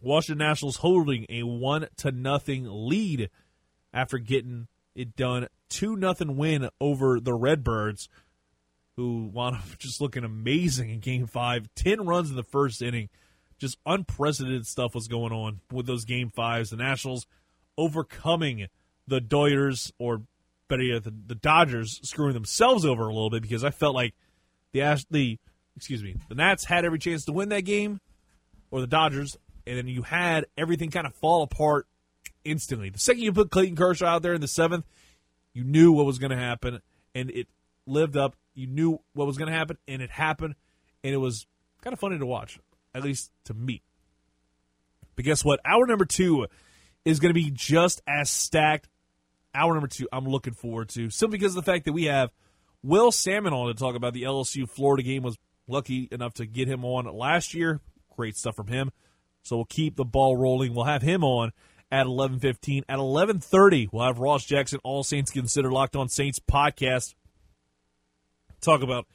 Washington Nationals holding a one to nothing lead after getting it done two nothing win over the Redbirds, who wound up just looking amazing in Game Five. Ten runs in the first inning, just unprecedented stuff was going on with those Game Fives. The Nationals overcoming the Doyers, or better yet, the, the Dodgers screwing themselves over a little bit because I felt like the the excuse me, the Nats had every chance to win that game, or the Dodgers, and then you had everything kind of fall apart instantly. The second you put Clayton Kershaw out there in the seventh, you knew what was going to happen, and it lived up. You knew what was going to happen, and it happened, and it was kind of funny to watch, at least to me. But guess what? Hour number two is going to be just as stacked. Hour number two, I'm looking forward to simply because of the fact that we have Will Sammon on to talk about the LSU Florida game. Was lucky enough to get him on last year. Great stuff from him. So we'll keep the ball rolling. We'll have him on at 11:15. At 11:30, we'll have Ross Jackson, All Saints Considered Locked On Saints podcast. Talk about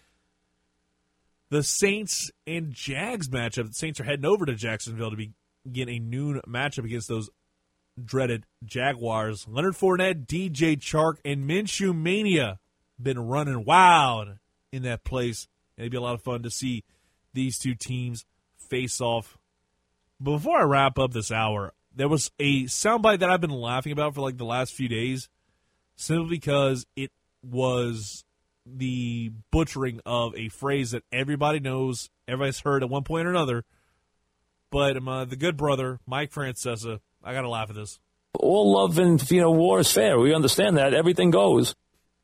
the Saints and Jags matchup. The Saints are heading over to Jacksonville to begin a noon matchup against those dreaded Jaguars. Leonard Fournette, DJ Chark, and Minshew Mania been running wild in that place. It'd be a lot of fun to see these two teams face off. Before I wrap up this hour, there was a soundbite that I've been laughing about for like the last few days, simply because it was the butchering of a phrase that everybody knows, everybody's heard at one point or another. But uh, the good brother, Mike Francesa, I got to laugh at this. All love and you know war is fair. We understand that everything goes.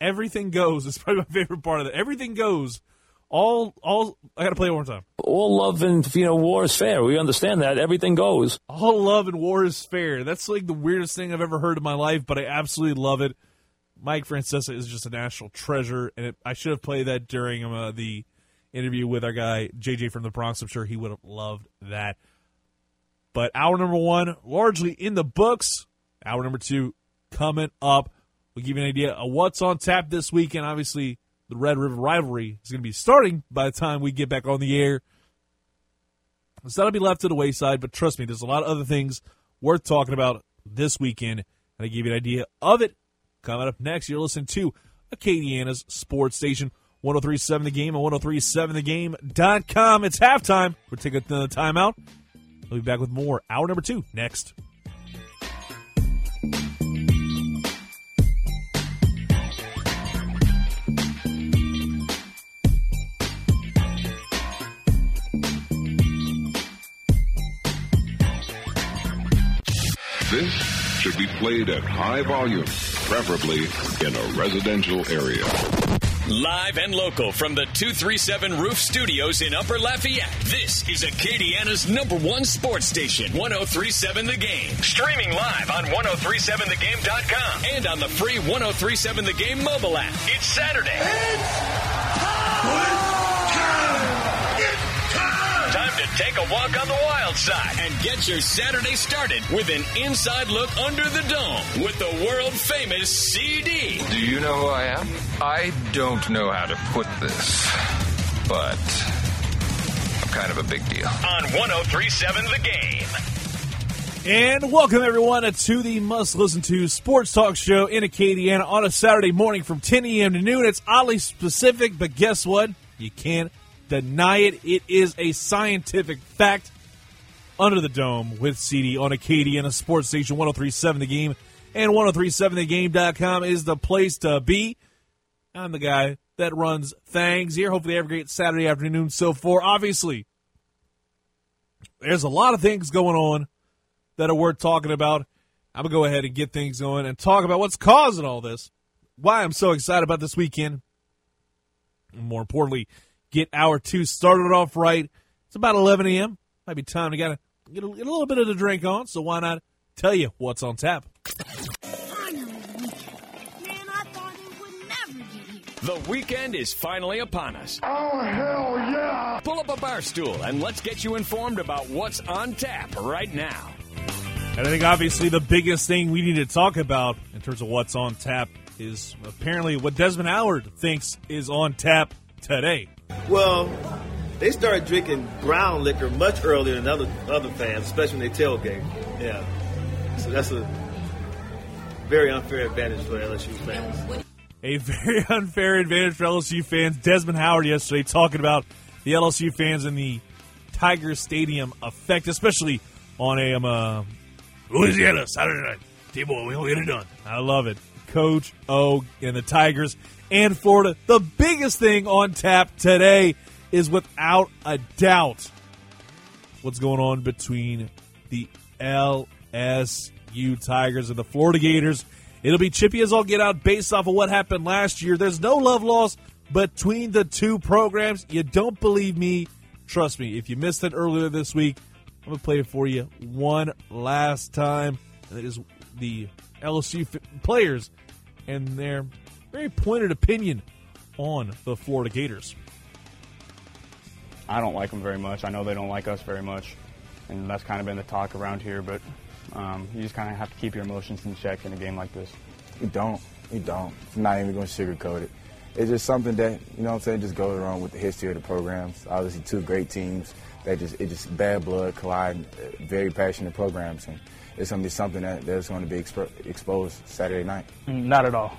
Everything goes. It's probably my favorite part of it. Everything goes. All, all. I got to play it one more time. All love and you know war is fair. We understand that everything goes. All love and war is fair. That's like the weirdest thing I've ever heard in my life, but I absolutely love it. Mike Francesa is just a national treasure, and it, I should have played that during uh, the interview with our guy JJ from the Bronx. I'm sure he would have loved that. But hour number one, largely in the books. Hour number two coming up. We'll give you an idea of what's on tap this weekend. Obviously, the Red River rivalry is going to be starting by the time we get back on the air. So that'll be left to the wayside, but trust me, there's a lot of other things worth talking about this weekend, and I give you an idea of it. Coming up next, you're listening to Acadiana's Sports Station, 1037 The Game and 1037thegame.com. It's halftime. We're taking the timeout. We'll be back with more. Hour number two next. Should be played at high volume, preferably in a residential area. Live and local from the 237 Roof Studios in Upper Lafayette, this is Acadiana's number one sports station, 1037 The Game. Streaming live on 1037thegame.com and on the free 1037 The Game mobile app. It's Saturday. It's Time take a walk on the wild side and get your Saturday started with an inside look under the dome with the world famous CD. Do you know who I am? I don't know how to put this, but I'm kind of a big deal. On 1037 The Game. And welcome everyone to the must listen to sports talk show in Acadiana on a Saturday morning from 10 a.m. to noon. It's oddly specific, but guess what? You can't deny it. It is a scientific fact. Under the Dome with CD on Acadiana Sports Station 1037 The Game and 1037thegame.com is the place to be. I'm the guy that runs things here. Hopefully, have a great Saturday afternoon so far. Obviously, there's a lot of things going on that are worth talking about. I'm going to go ahead and get things going and talk about what's causing all this, why I'm so excited about this weekend, and more importantly, get hour two started off right. It's about 11 a.m. Might be time to get a, get a, get a little bit of the drink on, so why not tell you what's on tap? The weekend is finally upon us. Oh, hell yeah! Pull up a bar stool and let's get you informed about what's on tap right now. And I think obviously the biggest thing we need to talk about in terms of what's on tap is apparently what Desmond Howard thinks is on tap today. Well, they started drinking brown liquor much earlier than other other fans, especially when they tailgate. Yeah, so that's a very unfair advantage for LSU fans. A very unfair advantage for LSU fans. Desmond Howard yesterday talking about the LSU fans and the Tiger Stadium effect, especially on a um, uh, Louisiana Saturday night. T-boy, we will get it done. I love it. Coach O and the Tigers and Florida. The biggest thing on tap today is without a doubt what's going on between the LSU Tigers and the Florida Gators. It'll be chippy as all get out based off of what happened last year. There's no love lost between the two programs. You don't believe me? Trust me. If you missed it earlier this week, I'm going to play it for you one last time. And it is the LSU f- players and their very pointed opinion on the Florida Gators. I don't like them very much. I know they don't like us very much, and that's kind of been the talk around here. But um, you just kind of have to keep your emotions in check in a game like this. You don't. You don't. I'm not even going to sugarcoat it. It's just something that you know what I'm saying just goes along with the history of the programs. Obviously, two great teams. that just it just bad blood collide. Very passionate programs, and it's going to be something that that's going to be expo- exposed Saturday night. Mm, Not at all.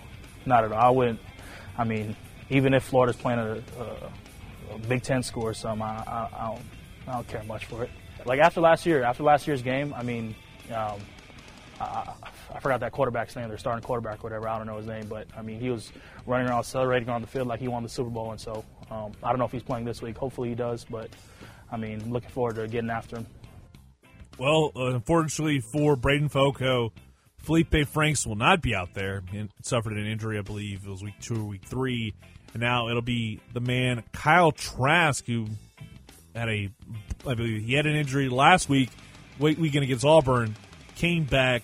Not at all. I wouldn't. I mean, even if Florida's playing a, a, a Big Ten school or something, I, I, I don't. I don't care much for it. Like after last year, after last year's game, I mean, um, I, I forgot that quarterback's name, their starting quarterback, or whatever. I don't know his name, but I mean, he was running around, celebrating on the field like he won the Super Bowl, and so um, I don't know if he's playing this week. Hopefully, he does, but I mean, looking forward to getting after him. Well, unfortunately for Breiden Fehoko, Felipe Franks will not be out there. He suffered an injury, I believe it was week two or week three, and now it'll be the man Kyle Trask who had a, I believe he had an injury last week, week weekend against Auburn, came back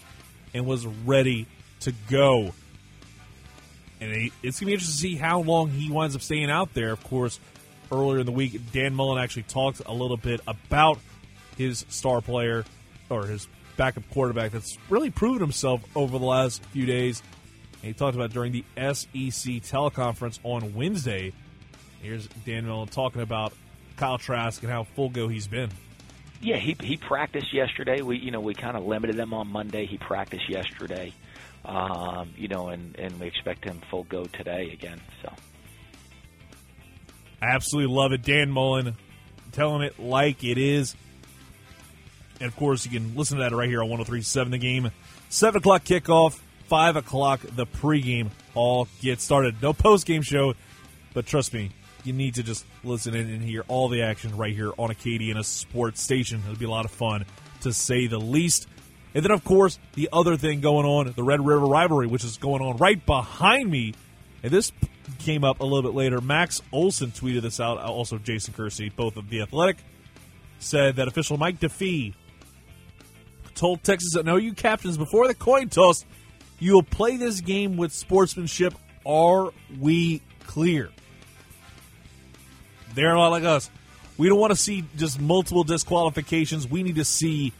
and was ready to go. And it's gonna be interesting to see how long he winds up staying out there. Of course, earlier in the week, Dan Mullen actually talked a little bit about his star player or his backup quarterback that's really proven himself over the last few days. And he talked about during the SEC teleconference on Wednesday. Here's Dan Mullen talking about Kyle Trask and how full go he's been. Yeah, he he practiced yesterday. We you know we kind of limited him on Monday. He practiced yesterday, um, you know, and and we expect him full go today again. So I absolutely love it. Dan Mullen telling it like it is. And of course, you can listen to that right here on 1037 The Game. 7 o'clock kickoff, 5 o'clock the pregame all get started. No postgame show, but trust me, you need to just listen in and hear all the action right here on Acadiana Sports Station. It'll be a lot of fun, to say the least. And then, of course, the other thing going on, the Red River rivalry, which is going on right behind me. And this came up a little bit later. Max Olson tweeted this out. Also, Jason Kersey, both of the Athletic, said that official Mike DeFee told Texas and OU captains, before the coin toss, you will play this game with sportsmanship. Are we clear? They're a lot like us. We don't want to see just multiple disqualifications. We need to see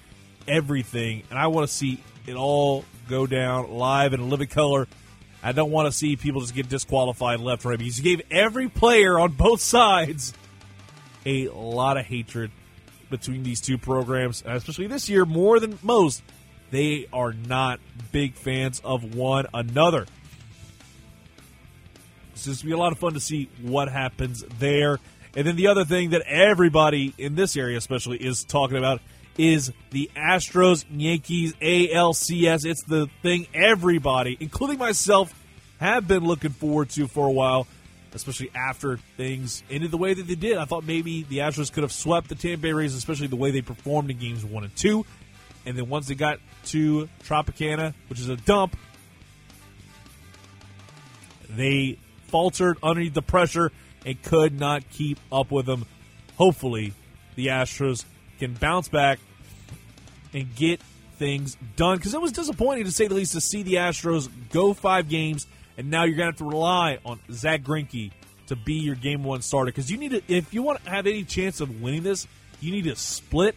everything, and I want to see it all go down live in living color. I don't want to see people just get disqualified left and right because you gave every player on both sides a lot of hatred, between these two programs, especially this year more than most. They are not big fans of one another. So it's going to be a lot of fun to see what happens there. And then the other thing that everybody in this area, especially, is talking about is the Astros Yankees ALCS. It's the thing everybody, including myself, have been looking forward to for a while, especially after things ended the way that they did. I thought maybe the Astros could have swept the Tampa Bay Rays, especially the way they performed in games one and two. And then once they got to Tropicana, which is a dump, they faltered underneath the pressure and could not keep up with them. Hopefully, the Astros can bounce back and get things done because it was disappointing to say the least to see the Astros go five games and now you're going to have to rely on Zach Greinke to be your game one starter because you need to if you want to have any chance of winning this, you need to split,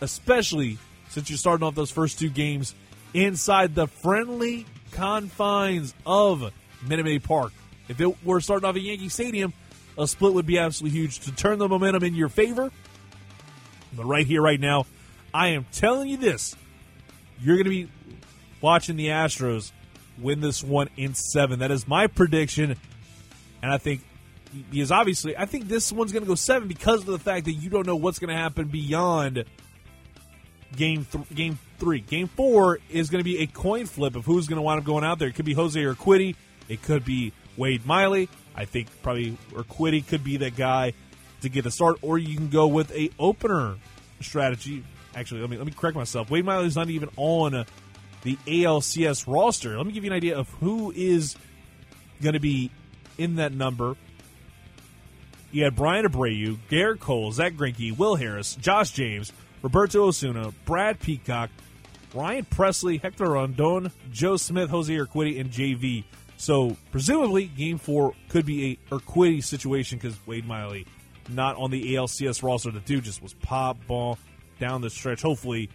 especially since you're starting off those first two games inside the friendly confines of Minute Maid Park. If it were starting off at Yankee Stadium, a split would be absolutely huge to turn the momentum in your favor. But right here, right now, I am telling you this: you're going to be watching the Astros win this one in seven. That is my prediction, and I think because obviously I think this one's going to go seven because of the fact that you don't know what's going to happen beyond game th- game three. Game four is going to be a coin flip of who's going to wind up going out there. It could be Jose Urquidy. It could be Wade Miley. I think probably Urquidy could be that guy to get the start, or you can go with a opener strategy. Actually, let me let me correct myself. Wade Miley's not even on the ALCS roster. Let me give you an idea of who is going to be in that number. You had Bryan Abreu, Gerrit Cole, Zach Greinke, Will Harris, Josh James, Roberto Osuna, Brad Peacock, Ryan Pressly, Hector Rondon, Joe Smith, Jose Urquidy, and JV. So presumably, Game Four could be a Urquidy situation because Wade Miley not on the ALCS roster. The dude just was pop ball down the stretch. Hopefully,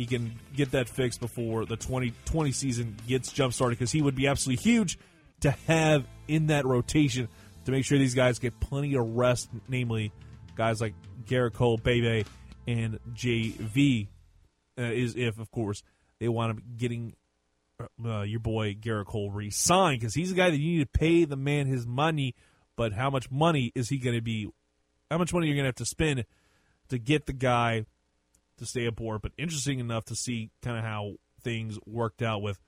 he can get that fixed before the 2020 season gets jump started because he would be absolutely huge to have in that rotation to make sure these guys get plenty of rest, namely guys like Gerrit Cole, Bebe, and JV. Uh, is if, of course, they want to getting uh, your boy Gerrit Cole re-signed because he's a guy that you need to pay the man his money. But how much money is he going to be? How much money are you're going to have to spend to get the guy to stay aboard? But interesting enough to see kind of how things worked out with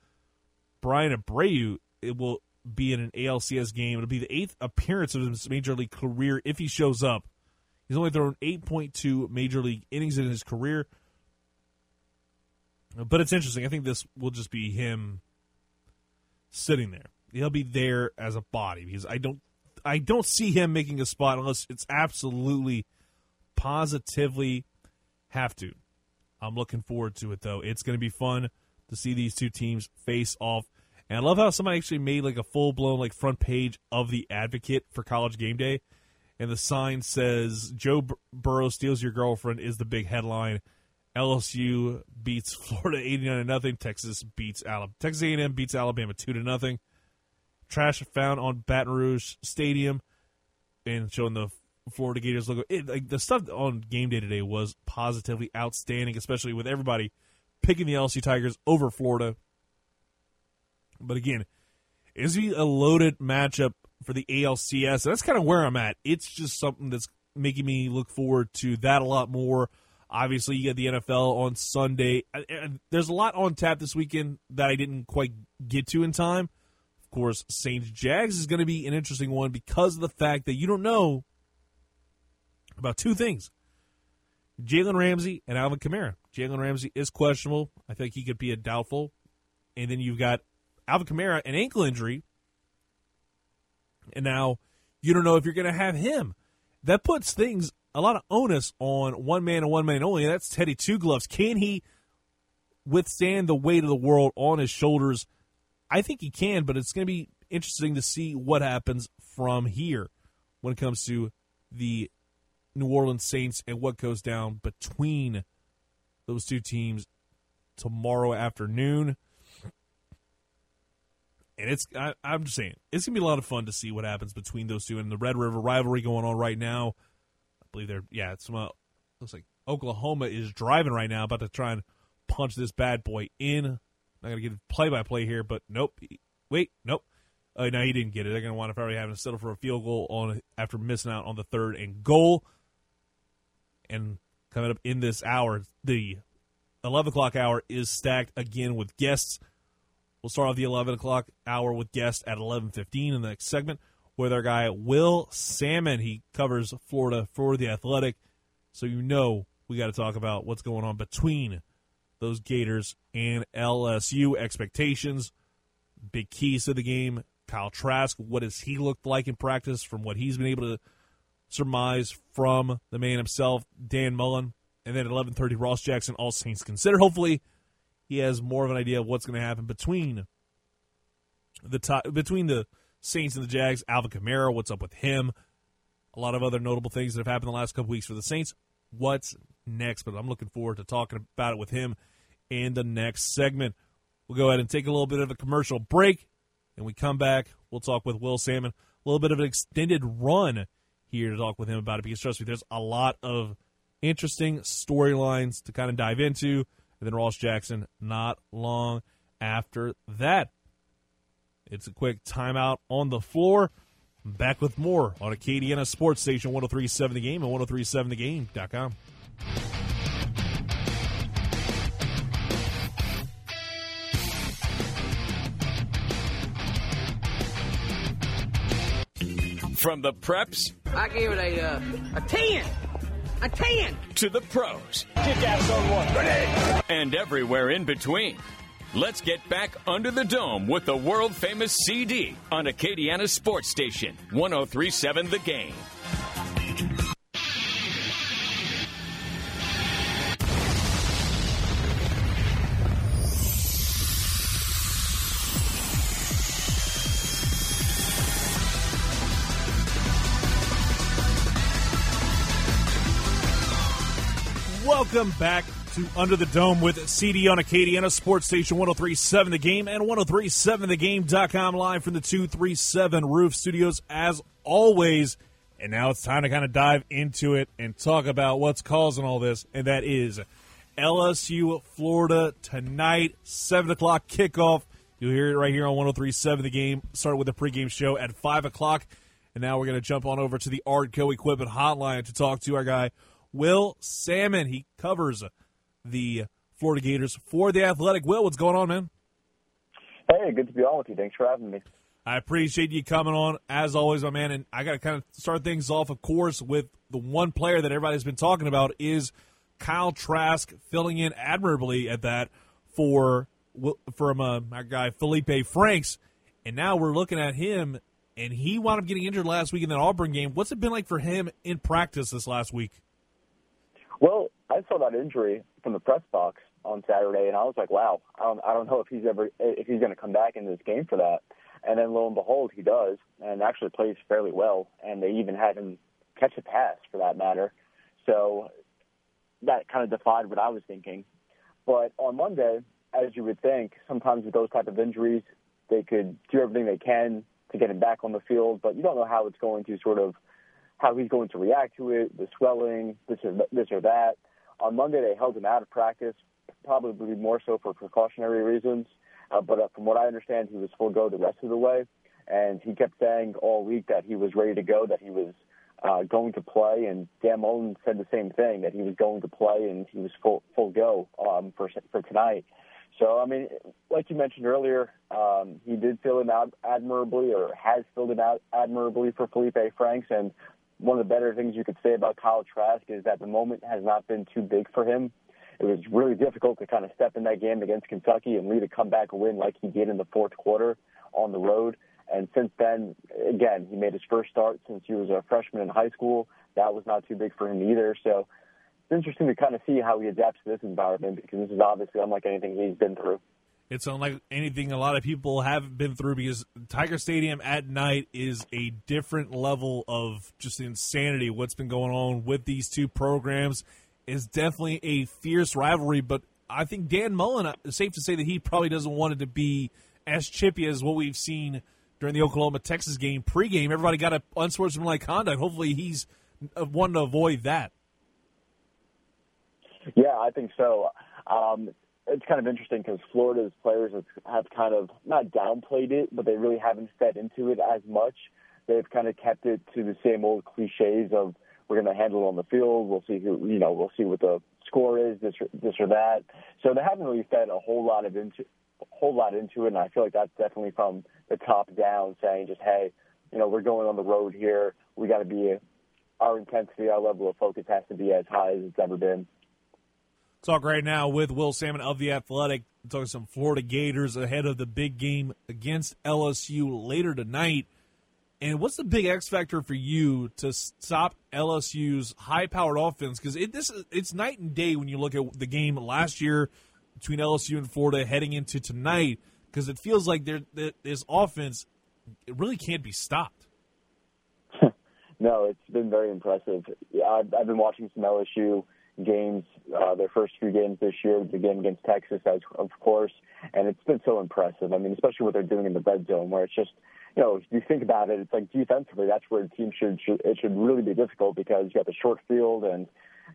Bryan Abreu. It will be in an ALCS game. It'll be the eighth appearance of his major league career if he shows up. He's only thrown 8.2 major league innings in his career. But it's interesting. I think this will just be him sitting there. He'll be there as a body because I don't I don't see him making a spot unless it's absolutely positively have to. I'm looking forward to it though. It's going to be fun to see these two teams face off. And I love how somebody actually made like a full blown like front page of the Advocate for College Game Day, and the sign says Joe Bur- Burrow steals your girlfriend is the big headline. LSU beats Florida 89 to nothing. Texas beats Alabama. Texas A&M beats Alabama 2 to nothing. Trash found on Baton Rouge Stadium and showing the Florida Gators logo. It, like the stuff on game day today was positively outstanding, especially with everybody picking the LSU Tigers over Florida. But again, it's be a loaded matchup for the ALCS. And that's kind of where I'm at. It's just something that's making me look forward to that a lot more. Obviously, you get the NFL on Sunday. There's a lot on tap this weekend that I didn't quite get to in time. Of course, Saints Jags is going to be an interesting one because of the fact that you don't know about two things Jalen Ramsey and Alvin Kamara. Jalen Ramsey is questionable. I think he could be a doubtful. And then you've got Alvin Kamara, an ankle injury. And now you don't know if you're going to have him. That puts things a lot of onus on one man and one man only. That's Teddy Two Gloves. Can he withstand the weight of the world on his shoulders? I think he can, but it's going to be interesting to see what happens from here when it comes to the New Orleans Saints and what goes down between those two teams tomorrow afternoon. And it's I, am just saying it's gonna be a lot of fun to see what happens between those two and the Red River rivalry going on right now. I believe they're yeah it's about looks like Oklahoma is driving right now, about to try and punch this bad boy in. I'm Not going to get play by play here, but nope. Wait, nope. Uh, no, he didn't get it. They're going to want to probably have to settle for a field goal on after missing out on the third and goal. And coming up in this hour, the 11 o'clock hour is stacked again with guests. We'll start off the 11 o'clock hour with guests at 11:15 in the next segment with our guy Will Sammon. He covers Florida for the Athletic, so you know we got to talk about what's going on between those Gators and LSU expectations, big keys to the game. Kyle Trask, what has he looked like in practice from what he's been able to surmise from the man himself, Dan Mullen, and then at 11:30 Ross Jackson, all Saints considered. Hopefully, he has more of an idea of what's going to happen between the top, between the Saints and the Jags. Alvin Kamara, what's up with him? A lot of other notable things that have happened the last couple weeks for the Saints. What's next? But I'm looking forward to talking about it with him in the next segment. We'll go ahead and take a little bit of a commercial break, and we come back. We'll talk with Will Sammon. A little bit of an extended run here to talk with him about it because trust me, there's a lot of interesting storylines to kind of dive into. And then Ross Jackson not long after that. It's a quick timeout on the floor. Back with more on Acadiana Sports Station 1037 The Game and 1037thegame.com. From the preps I gave it a uh, a ten, a ten. to the pros Kick ass on one. and everywhere in between. Let's get back under the dome with the world famous CD on Acadiana Sports Station 1037 The Game. Welcome back to Under the Dome with CD on Acadiana Sports Station 1037 The Game and 1037thegame.com live from the 237 Roof Studios as always. And now it's time to kind of dive into it and talk about what's causing all this, and that is LSU Florida tonight, 7 o'clock kickoff. You'll hear it right here on 1037 The Game. Start with a pregame show at 5 o'clock. And now we're going to jump on over to the Artco Equipment Hotline to talk to our guy, Will Sammon. He covers the Florida Gators for the Athletic. Will, what's going on, man? Hey, good to be on with you. Thanks for having me. I appreciate you coming on as always, my man. And I got to kind of start things off, of course, with the one player that everybody's been talking about is Kyle Trask filling in admirably at that for from uh, my guy Felipe Franks. And now we're looking at him, and he wound up getting injured last week in that Auburn game. What's it been like for him in practice this last week? Well, I saw that injury from the press box on Saturday, and I was like, "Wow, I don't, I don't know if he's ever if he's going to come back in this game for that." And then lo and behold, he does, and actually plays fairly well. And they even had him catch a pass, for that matter. So that kind of defied what I was thinking. But on Monday, as you would think, sometimes with those type of injuries, they could do everything they can to get him back on the field, but you don't know how it's going to sort of how he's going to react to it, the swelling, this or this or that. On Monday, they held him out of practice, probably more so for precautionary reasons. Uh, but uh, from what I understand, he was full go the rest of the way, and he kept saying all week that he was ready to go, that he was uh, going to play. And Dan Mullen said the same thing that he was going to play and he was full full go um, for for tonight. So I mean, like you mentioned earlier, um, he did fill him out admirably, or has filled him out admirably for Felipe Franks. And one of the better things you could say about Kyle Trask is that the moment has not been too big for him. It was really difficult to kind of step in that game against Kentucky and lead a comeback win like he did in the fourth quarter on the road. And since then, again, he made his first start since he was a freshman in high school. That was not too big for him either. So it's interesting to kind of see how he adapts to this environment because this is obviously unlike anything he's been through. It's unlike anything a lot of people have been through because Tiger Stadium at night is a different level of just insanity. What's been going on with these two programs is definitely a fierce rivalry, but I think Dan Mullen, uh, it's safe to say that he probably doesn't want it to be as chippy as what we've seen during the Oklahoma Texas game pregame. Everybody got a unsportsmanlike conduct. Hopefully, he's uh, one to avoid that. Yeah, I think so. Um, it's kind of interesting because Florida's players have, kind of not downplayed it, but they really haven't fed into it as much. They've kind of kept it to the same old cliches of we're going to handle it on the field. We'll see who you know. We'll see what the score is, this or, this or that. So they haven't really fed a whole lot of into a whole lot into it, and I feel like that's definitely from the top down, saying just hey, you know, we're going on the road here. We got to be our intensity, our level of focus has to be as high as it's ever been. Talk right now with Will Sammon of the Athletic. Talking some Florida Gators ahead of the big game against LSU later tonight. And what's the big X factor for you to stop LSU's high-powered offense? Because it, this it's night and day when you look at the game last year between LSU and Florida heading into tonight. Because it feels like there, this offense it really can't be stopped. no, it's been very impressive. I've, I've been watching some LSU games, uh, their first few games this year, the game against Texas, as, of course, and it's been so impressive. I mean, especially what they're doing in the red zone, where it's just, you know, if you think about it, it's like defensively, that's where a team should, should it should really be difficult because you got the short field and,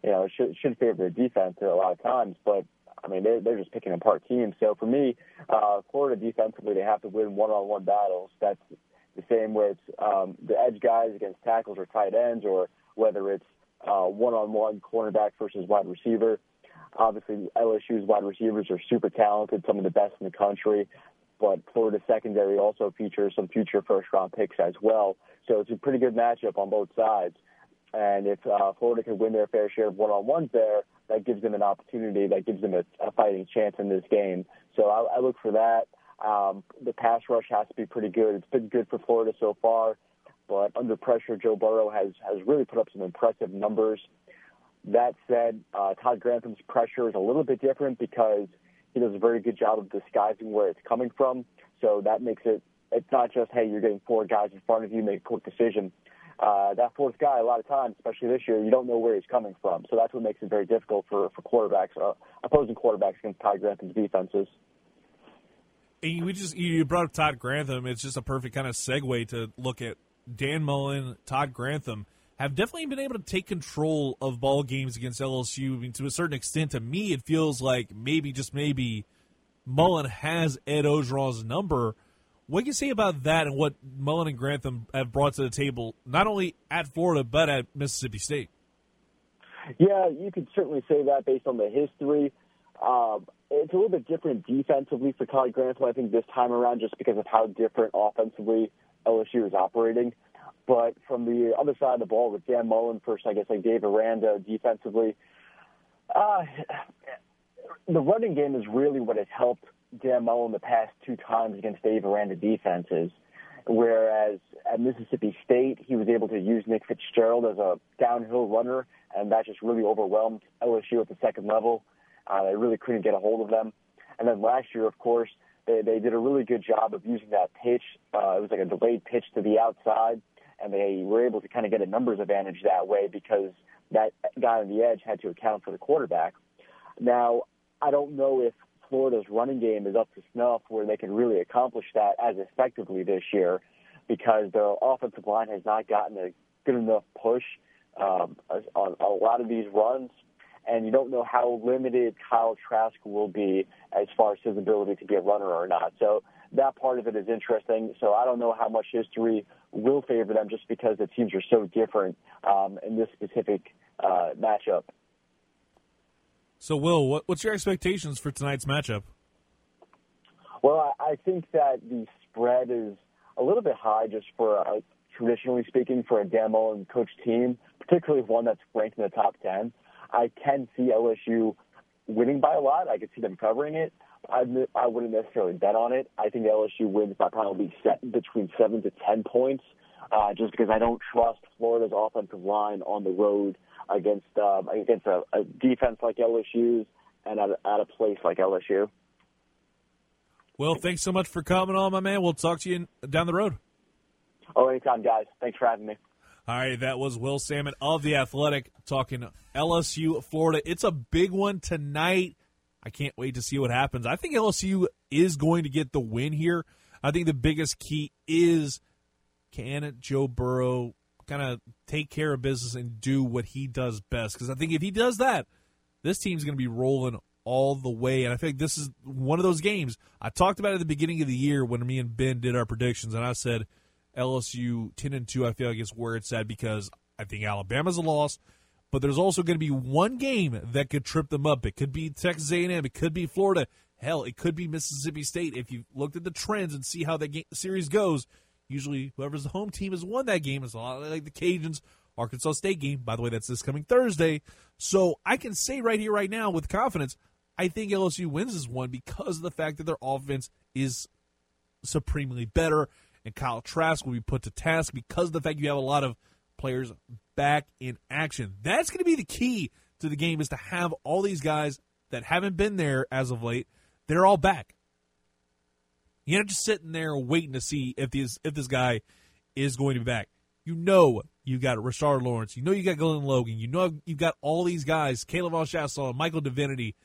you know, it should, should favor the defense a lot of times, but I mean, they're, they're just picking apart teams. So for me, uh, Florida defensively, they have to win one-on-one battles. That's the same it's um, the edge guys against tackles or tight ends, or whether it's one-on-one cornerback versus wide receiver. Obviously, LSU's wide receivers are super talented, some of the best in the country. But Florida secondary also features some future first-round picks as well. So it's a pretty good matchup on both sides. And if uh, Florida can win their fair share of one-on-ones there, that gives them an opportunity, that gives them a, a fighting chance in this game. So I, I look for that. Um, the pass rush has to be pretty good. It's been good for Florida so far, but under pressure, Joe Burrow has has really put up some impressive numbers. That said, uh, Todd Grantham's pressure is a little bit different because he does a very good job of disguising where it's coming from. So that makes it it's not just hey you're getting four guys in front of you make a quick decision uh, that fourth guy, a lot of times, especially this year, you don't know where he's coming from. So that's what makes it very difficult for, for quarterbacks, uh, opposing quarterbacks against Todd Grantham's defenses. We just you brought up Todd Grantham. It's just a perfect kind of segue to look at Dan Mullen, Todd Grantham have definitely been able to take control of ball games against LSU. I mean, to a certain extent, to me, it feels like maybe just maybe Mullen has Ed Orgeron's number what can you say about that and what Mullen and Grantham have brought to the table, not only at Florida but at Mississippi State? Yeah, you could certainly say that based on the history. Um, it's a little bit different defensively for Todd Grantham, I think, this time around, just because of how different offensively LSU is operating. But from the other side of the ball, with Dan Mullen first, I guess like Dave Aranda defensively, uh, the running game is really what has helped Dan Mullen the past two times against Dave Aranda defenses. Whereas at Mississippi State, he was able to use Nick Fitzgerald as a downhill runner, and that just really overwhelmed LSU at the second level. Uh, they really couldn't get a hold of them. And then last year, of course, they, they did a really good job of using that pitch. Uh, it was like a delayed pitch to the outside, and they were able to kind of get a numbers advantage that way because that guy on the edge had to account for the quarterback. Now, I don't know if Florida's running game is up to snuff where they can really accomplish that as effectively this year because their offensive line has not gotten a good enough push um, on a lot of these runs. And you don't know how limited Kyle Trask will be as far as his ability to be a runner or not. So that part of it is interesting. So I don't know how much history will favor them just because the teams are so different um, in this specific uh, matchup. So, Will, what, what's your expectations for tonight's matchup? Well, I think that the spread is a little bit high just for, a, traditionally speaking, for a demo and coach team, particularly one that's ranked in the top 10. I can see LSU winning by a lot. I could see them covering it. I, I wouldn't necessarily bet on it. I think LSU wins by probably set between seven to ten points, uh, just because I don't trust Florida's offensive line on the road against um, against a, a defense like LSU's and at a, at a place like LSU. Well, thanks so much for coming on, my man. We'll talk to you down the road. Oh, anytime, guys. Thanks for having me. All right, that was Will Sammon of The Athletic talking LSU, Florida. It's a big one tonight. I can't wait to see what happens. I think LSU is going to get the win here. I think the biggest key is can Joe Burrow kind of take care of business and do what he does best. Because I think if he does that, this team's going to be rolling all the way. And I think this is one of those games. I talked about at the beginning of the year when me and Ben did our predictions, and I said LSU 10 and 2, I feel like it's where it's at because I think Alabama's a loss. But there's also going to be one game that could trip them up. It could be Texas A&M. It could be Florida. Hell, it could be Mississippi State. If you looked at the trends and see how that game, series goes, usually whoever's the home team has won that game. It's a lot like the Cajuns, Arkansas State game. By the way, that's this coming Thursday. So I can say right here, right now, with confidence, I think LSU wins this one because of the fact that their offense is supremely better, and Kyle Trask will be put to task because of the fact you have a lot of players back in action. That's going to be the key to the game is to have all these guys that haven't been there as of late. They're all back. You're not just sitting there waiting to see if this if this guy is going to be back. You know you got Rashard Lawrence. You know you got Glen Logan. You know you've got all these guys, K'Lavon Chaisson, Michael Divinity.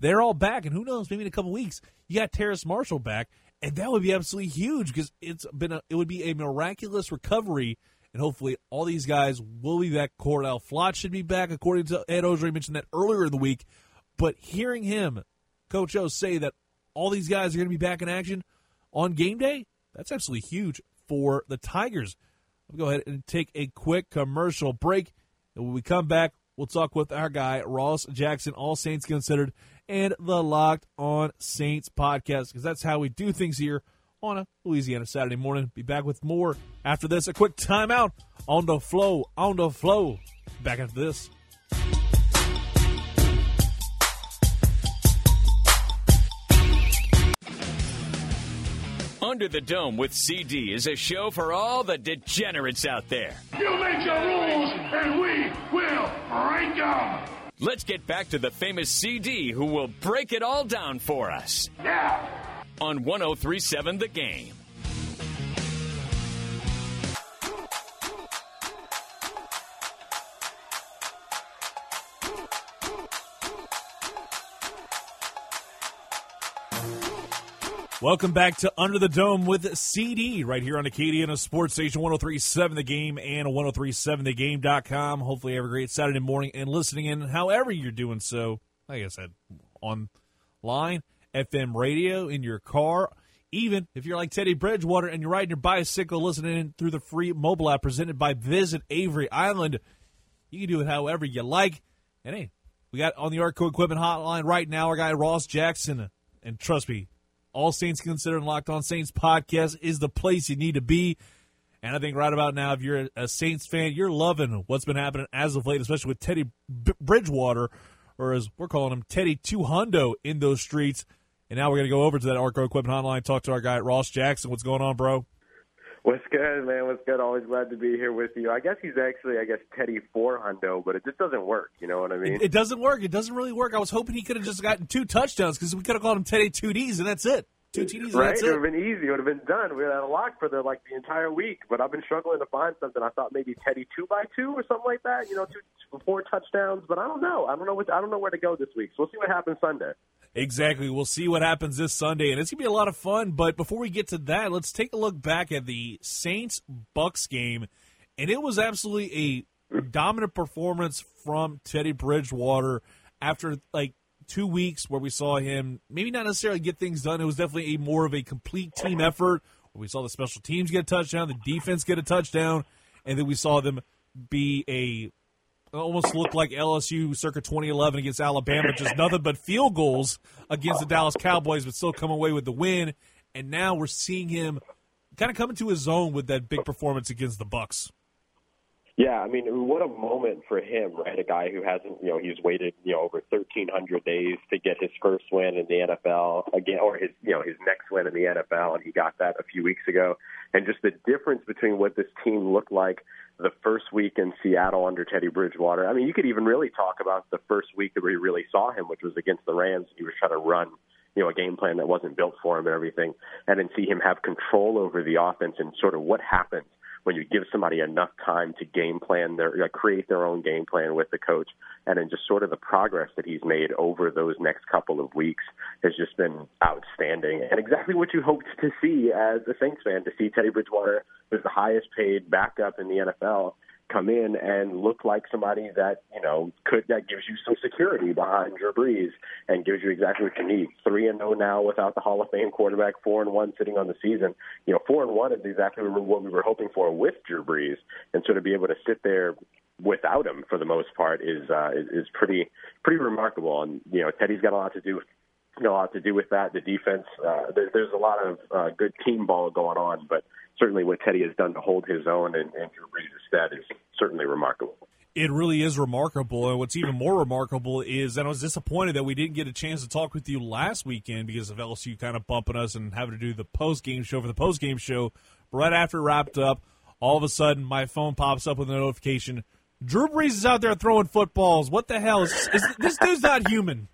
They're all back, and who knows? Maybe in a couple weeks you got Terrace Marshall back, and that would be absolutely huge because it's been a, it would be a miraculous recovery, and hopefully all these guys will be back. Cordale Flott should be back, according to Ed Orgeron. mentioned that earlier in the week, but hearing him, Coach O, say that all these guys are going to be back in action on game day, that's absolutely huge for the Tigers. We'll go ahead and take a quick commercial break. And when we come back, we'll talk with our guy, Ross Jackson, All Saints Considered, and the Locked on Saints podcast, because that's how we do things here on a Louisiana Saturday morning. Be back with more after this. A quick timeout on the flow, on the flow. Back after this. Under the Dome with CD is a show for all the degenerates out there. You make your rules, and we will break them. Let's get back to the famous CD who will break it all down for us. Yeah. On 1037 The Game. Welcome back to Under the Dome with CD right here on Acadiana Sports Station 1037 The Game and 1037thegame.com. Hopefully, you have a great Saturday morning and listening in however you're doing so. Like I said, online, FM radio, in your car. Even if you're like Teddy Bridgewater and you're riding your bicycle listening in through the free mobile app presented by Visit Avery Island, you can do it however you like. And hey, we got on the Arco Equipment Hotline right now our guy Ross Jackson. And trust me, all Saints Considered Locked On Saints podcast is the place you need to be. And I think right about now, if you're a Saints fan, you're loving what's been happening as of late, especially with Teddy B- Bridgewater, or as we're calling him, Teddy Two Hundo in those streets. And now we're going to go over to that Arco Equipment Hotline, talk to our guy Ross Jackson. What's going on, bro? What's good, man? What's good? Always glad to be here with you. I guess he's actually, I guess, Teddy Four Hundo, but it just doesn't work. You know what I mean? It, it doesn't work. It doesn't really work. I was hoping he could have just gotten two touchdowns because we could have called him Teddy Two Ds, and that's it. Two TDs, right? it would have been easy. It would have been done. We had a lock for the like the entire week, but I've been struggling to find something. I thought maybe Teddy two by two or something like that. You know, two, four touchdowns, but I don't know. I don't know what I don't know where to go this week. So we'll see what happens Sunday. Exactly. We'll see what happens this Sunday, and it's gonna be a lot of fun. But before we get to that, let's take a look back at the Saints Bucks game, and it was absolutely a dominant performance from Teddy Bridgewater after like two weeks where we saw him maybe not necessarily get things done. It was definitely a more of a complete team effort. We saw the special teams get a touchdown, the defense get a touchdown, and then we saw them be a almost look like LSU circa 2011 against Alabama, just nothing but field goals against the Dallas Cowboys, but still come away with the win. And now we're seeing him kind of come into his zone with that big performance against the Bucks. Yeah, I mean, what a moment for him, right? A guy who hasn't, you know, he's waited, you know, over 1,300 days to get his first win in the NFL again, or his, you know, his next win in the NFL, and he got that a few weeks ago. And just the difference between what this team looked like the first week in Seattle under Teddy Bridgewater. I mean, you could even really talk about the first week that we really saw him, which was against the Rams. He was trying to run, you know, a game plan that wasn't built for him and everything, and then see him have control over the offense and sort of what happens when you give somebody enough time to game plan their uh, create their own game plan with the coach and then just sort of the progress that he's made over those next couple of weeks has just been outstanding. And exactly what you hoped to see as a Saints fan to see Teddy Bridgewater was the highest paid backup in the NFL come in and look like somebody that you know could that gives you some security behind Drew Brees and gives you exactly what you need. Three and zero now without the Hall of Fame quarterback. Four and one sitting on the season. You know, four and one is exactly what we were hoping for with Drew Brees, and so to be able to sit there without him for the most part is uh, is, is pretty pretty remarkable. And you know, Teddy's got a lot to do. You a lot to do with that. The defense, uh, there, there's a lot of uh, good team ball going on, but certainly what Teddy has done to hold his own and, and Drew Brees' stead is certainly remarkable. It really is remarkable. And what's even more remarkable is that I was disappointed that we didn't get a chance to talk with you last weekend because of LSU kind of bumping us and having to do the post game show for the post game show. Right after it wrapped up, all of a sudden my phone pops up with a notification. Drew Brees is out there throwing footballs. What the hell? Is, is this dude's not human.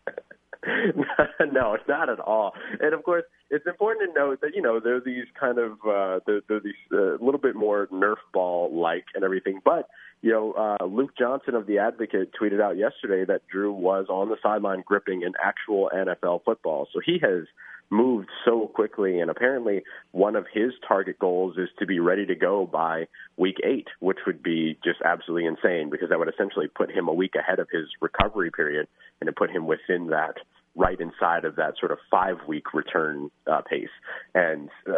no, not at all. And of course, it's important to note that you know there are these kind of uh, there are these a uh, little bit more Nerf ball like and everything. But you know, uh, Luke Johnson of the Advocate tweeted out yesterday that Drew was on the sideline gripping an actual NFL football. So he has moved so quickly, and apparently one of his target goals is to be ready to go by week eight, which would be just absolutely insane because that would essentially put him a week ahead of his recovery period and to put him within that right inside of that sort of five week return uh, pace. And uh,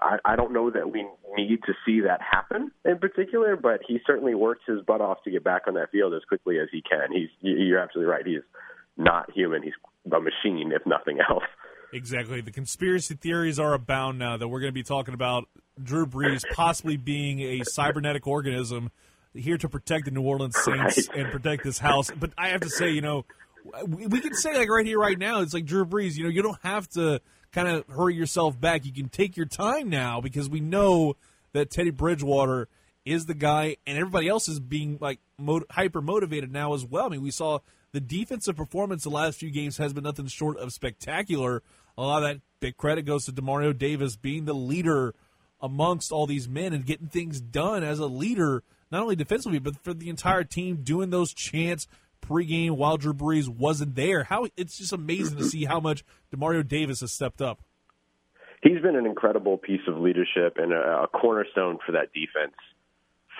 I, I don't know that we need to see that happen in particular, but he certainly works his butt off to get back on that field as quickly as he can. He's you're absolutely right. He's not human. He's a machine, if nothing else. Exactly. The conspiracy theories are abound now that we're going to be talking about Drew Brees possibly being a cybernetic organism here to protect the New Orleans Saints right. and protect this house. But I have to say, you know, we, can say like right here, right now, it's like Drew Brees. You know, you don't have to kind of hurry yourself back. You can take your time now because we know that Teddy Bridgewater is the guy, and everybody else is being like hyper motivated now as well. I mean, we saw the defensive performance the last few games has been nothing short of spectacular. A lot of that big credit goes to Demario Davis being the leader amongst all these men and getting things done as a leader, not only defensively but for the entire team, doing those chants pregame while Drew Brees wasn't there. How it's just amazing to see how much Demario Davis has stepped up. He's been an incredible piece of leadership and a, a cornerstone for that defense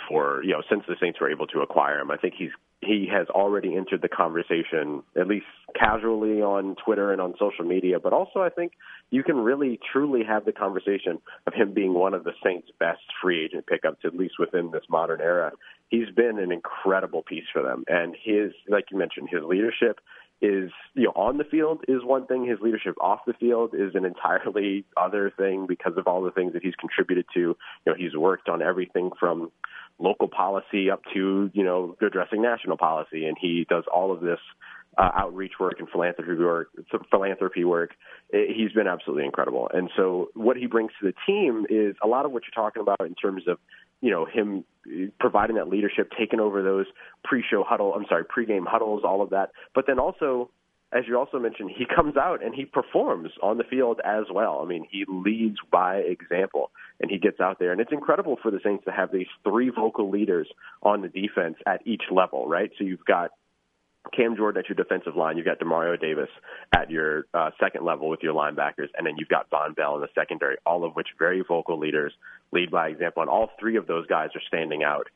for you know since the Saints were able to acquire him. I think he's he has already entered the conversation, at least casually on Twitter and on social media. But also, I think you can really truly have the conversation of him being one of the Saints' best free agent pickups, at least within this modern era. He's been an incredible piece for them, and his, like you mentioned, his leadership is you know on the field is one thing his leadership off the field is an entirely other thing because of all the things that he's contributed to you know he's worked on everything from local policy up to you know addressing national policy, and he does all of this uh, outreach work and philanthropy work. Philanthropy work. He's been absolutely incredible, and so what he brings to the team is a lot of what you're talking about in terms of you know him uh, providing that leadership, taking over those pre-show huddle. I'm sorry, pre-game huddles, all of that, but then also as you also mentioned, he comes out and he performs on the field as well. I mean, he leads by example and he gets out there. And it's incredible for the Saints to have these three vocal leaders on the defense at each level, right? So you've got Cam Jordan at your defensive line, you've got Demario Davis at your uh, second level with your linebackers, and then you've got Vonn Bell in the secondary, all of which very vocal leaders lead by example. And all three of those guys are standing out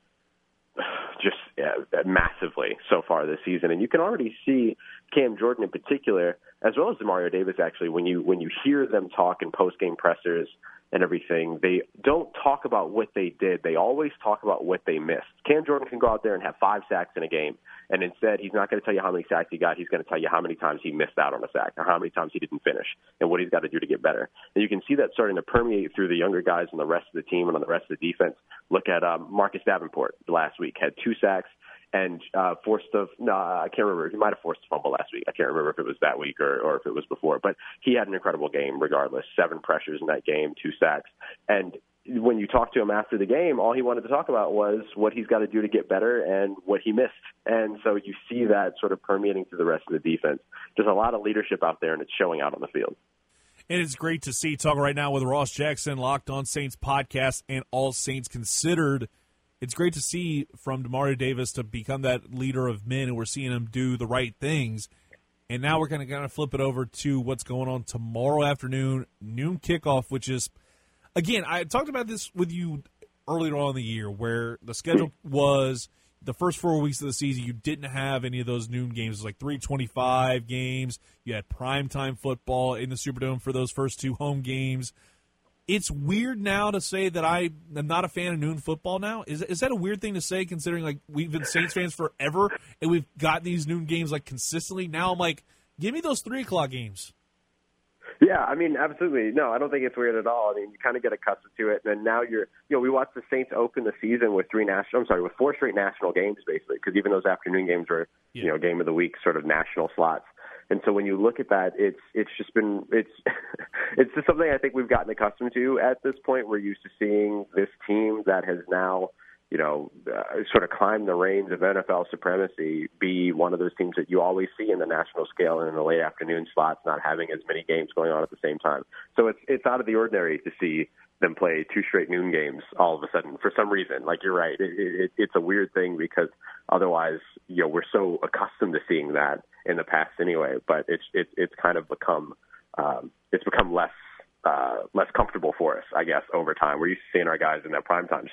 just uh, massively so far this season. And you can already see Cam Jordan in particular, as well as Demario Davis, actually, when you when you hear them talk in post game pressers and everything, they don't talk about what they did. They always talk about what they missed. Cam Jordan can go out there and have five sacks in a game, and instead he's not going to tell you how many sacks he got. He's going to tell you how many times he missed out on a sack or how many times he didn't finish and what he's got to do to get better. And you can see that starting to permeate through the younger guys and the rest of the team and on the rest of the defense. Look at um, Marcus Davenport last week had two sacks and uh, forced a no, I can't remember. He might have forced a fumble last week. I can't remember if it was that week or, or if it was before. But he had an incredible game, regardless. Seven pressures in that game, two sacks, and when you talk to him after the game, all he wanted to talk about was what he's got to do to get better and what he missed. And so you see that sort of permeating through the rest of the defense. There's a lot of leadership out there, and it's showing out on the field. And it's great to see talking right now with Ross Jackson, Locked On Saints podcast, and All Saints Considered it's great to see from Demario Davis to become that leader of men, and we're seeing him do the right things. And now we're going to kind of flip it over to what's going on tomorrow afternoon, noon kickoff, which is, again, I talked about this with you earlier on in the year where the schedule was the first four weeks of the season, you didn't have any of those noon games. It was like 325 games. You had primetime football in the Superdome for those first two home games. It's weird now to say that I am not a fan of noon football now. Is, is that a weird thing to say considering like we've been Saints fans forever and we've got these noon games like consistently? Now I'm like, give me those three o'clock games. Yeah, I mean, absolutely. No, I don't think it's weird at all. I mean, you kind of get accustomed to it, and then now you're, you know, we watched the Saints open the season with three national, I'm sorry, with four straight national games, basically, because even those afternoon games were, yeah. you know, game of the week sort of national slots. And so when you look at that, it's it's just been it's it's just something I think we've gotten accustomed to at this point. We're used to seeing this team that has now you know, uh, sort of climbed the reins of NFL supremacy, be one of those teams that you always see in the national scale and in the late afternoon slots, not having as many games going on at the same time. So it's it's out of the ordinary to see them play two straight noon games all of a sudden for some reason. Like you're right, it, it, it's a weird thing because otherwise, you know, we're so accustomed to seeing that in the past anyway. But it's it's it's kind of become um, it's become less uh, less comfortable for us, I guess, over time. We're used to seeing our guys in that prime time.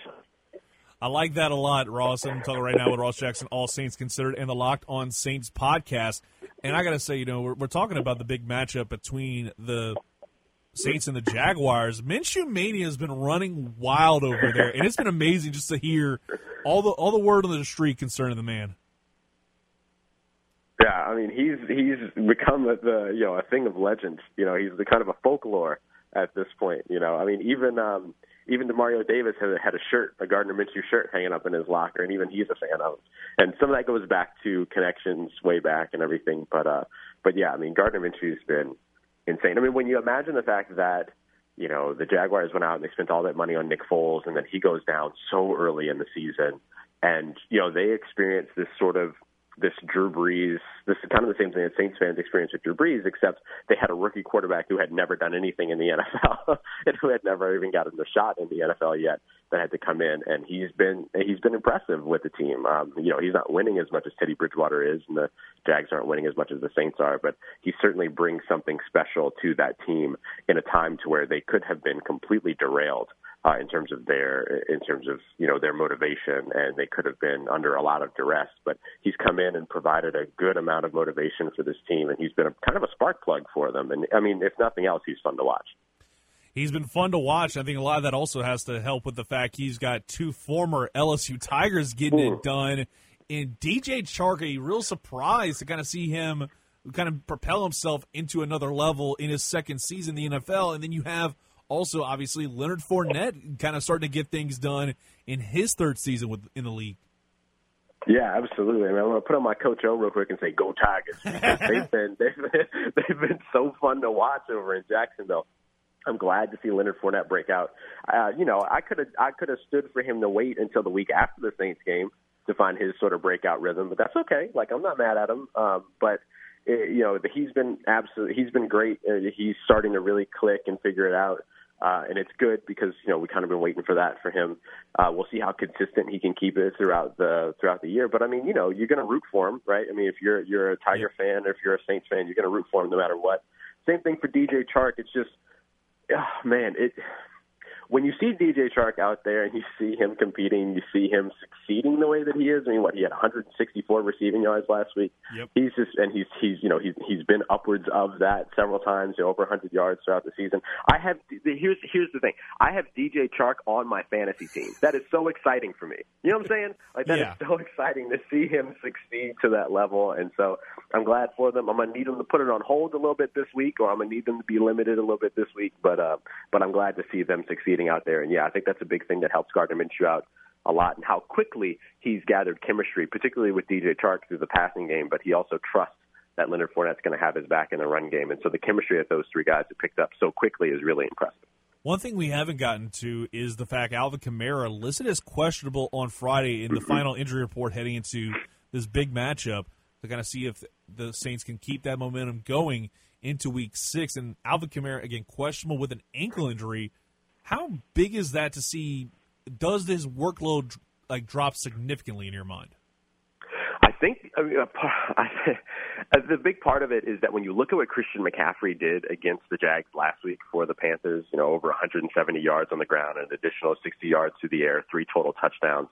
I like that a lot, Ross. I'm talking right now with Ross Jackson, All Saints Considered, and the Locked On Saints podcast. And I got to say, you know, we're, we're talking about the big matchup between the Saints and the Jaguars. Minshew Mania has been running wild over there, and it's been amazing just to hear all the all the word on the street concerning the man. Yeah, I mean he's he's become a, the you know a thing of legend. You know, he's the kind of a folklore at this point. You know, I mean even. um even Demario Davis had, had a shirt, a Gardner Minshew shirt hanging up in his locker, and even he's a fan of. Him. And some of that goes back to connections way back and everything. But uh, but yeah, I mean Gardner Minshew's been insane. I mean when you imagine the fact that you know the Jaguars went out and they spent all that money on Nick Foles, and then he goes down so early in the season, and you know they experienced this sort of this Drew Brees. This is kind of the same thing that Saints fans experienced with Drew Brees, except they had a rookie quarterback who had never done anything in the NFL and who had never even gotten a shot in the NFL yet. That had to come in, and he's been he's been impressive with the team. Um, you know, he's not winning as much as Teddy Bridgewater is, and the Jags aren't winning as much as the Saints are, but he certainly brings something special to that team in a time to where they could have been completely derailed uh, in terms of their in terms of you know their motivation, and they could have been under a lot of duress. But he's come in and provided a good amount of motivation for this team, and he's been a, kind of a spark plug for them. And I mean, if nothing else, he's fun to watch. He's been fun to watch. I think a lot of that also has to help with the fact he's got two former LSU Tigers getting Ooh. it done. And DJ Chark, a real surprise to kind of see him kind of propel himself into another level in his second season in the NFL. And then you have also, obviously, Leonard Fournette kind of starting to get things done in his third season with in the league. Yeah, absolutely. I mean, I'm going to put on my Coach O real quick and say, "Go Tigers!" they've been they've been they've been so fun to watch over in Jacksonville. I'm glad to see Leonard Fournette break out. Uh, you know, I could have I could have stood for him to wait until the week after the Saints game to find his sort of breakout rhythm, but that's okay. Like I'm not mad at him. Um, but it, you know, he's been absolutely he's been great. Uh, he's starting to really click and figure it out. Uh, and it's good because you know we kind of been waiting for that for him. Uh, we'll see how consistent he can keep it throughout the throughout the year. But I mean, you know, you're going to root for him, right? I mean, if you're you're a Tiger fan or if you're a Saints fan, you're going to root for him no matter what. Same thing for DJ Chark. It's just, oh, man, it when you see DJ Chark out there and you see him competing, you see him succeeding the way that he is. I mean, what he had 164 receiving yards last week. Yep. He's just and he's he's you know he's he's been upwards of that several times, you know, over 100 yards throughout the season. I have here's here's the thing. I have DJ Chark on my fantasy team. That is so exciting for me. You know what I'm saying? Like that yeah. is so exciting to see him succeed to that level. And so I'm glad for them. I'm gonna need them to put it on hold a little bit this week, or I'm gonna need them to be limited a little bit this week. But uh, but I'm glad to see them succeeding out there. And yeah, I think that's a big thing that helps Gardner Minshew out a lot and how quickly he's gathered chemistry, particularly with DJ Chark through the passing game. But he also trusts that Leonard Fournette's going to have his back in the run game. And so the chemistry that those three guys have picked up so quickly is really impressive. One thing we haven't gotten to is the fact Alvin Kamara listed as questionable on Friday in the final injury report heading into this big matchup to kind of see if the Saints can keep that momentum going into Week Six. And Alvin Kamara again questionable with an ankle injury. How big is that to see? Does this workload like drop significantly in your mind? I think I mean, I, the big part of it is that when you look at what Christian McCaffrey did against the Jags last week for the Panthers, you know, over 170 yards on the ground, an additional 60 yards through the air, three total touchdowns.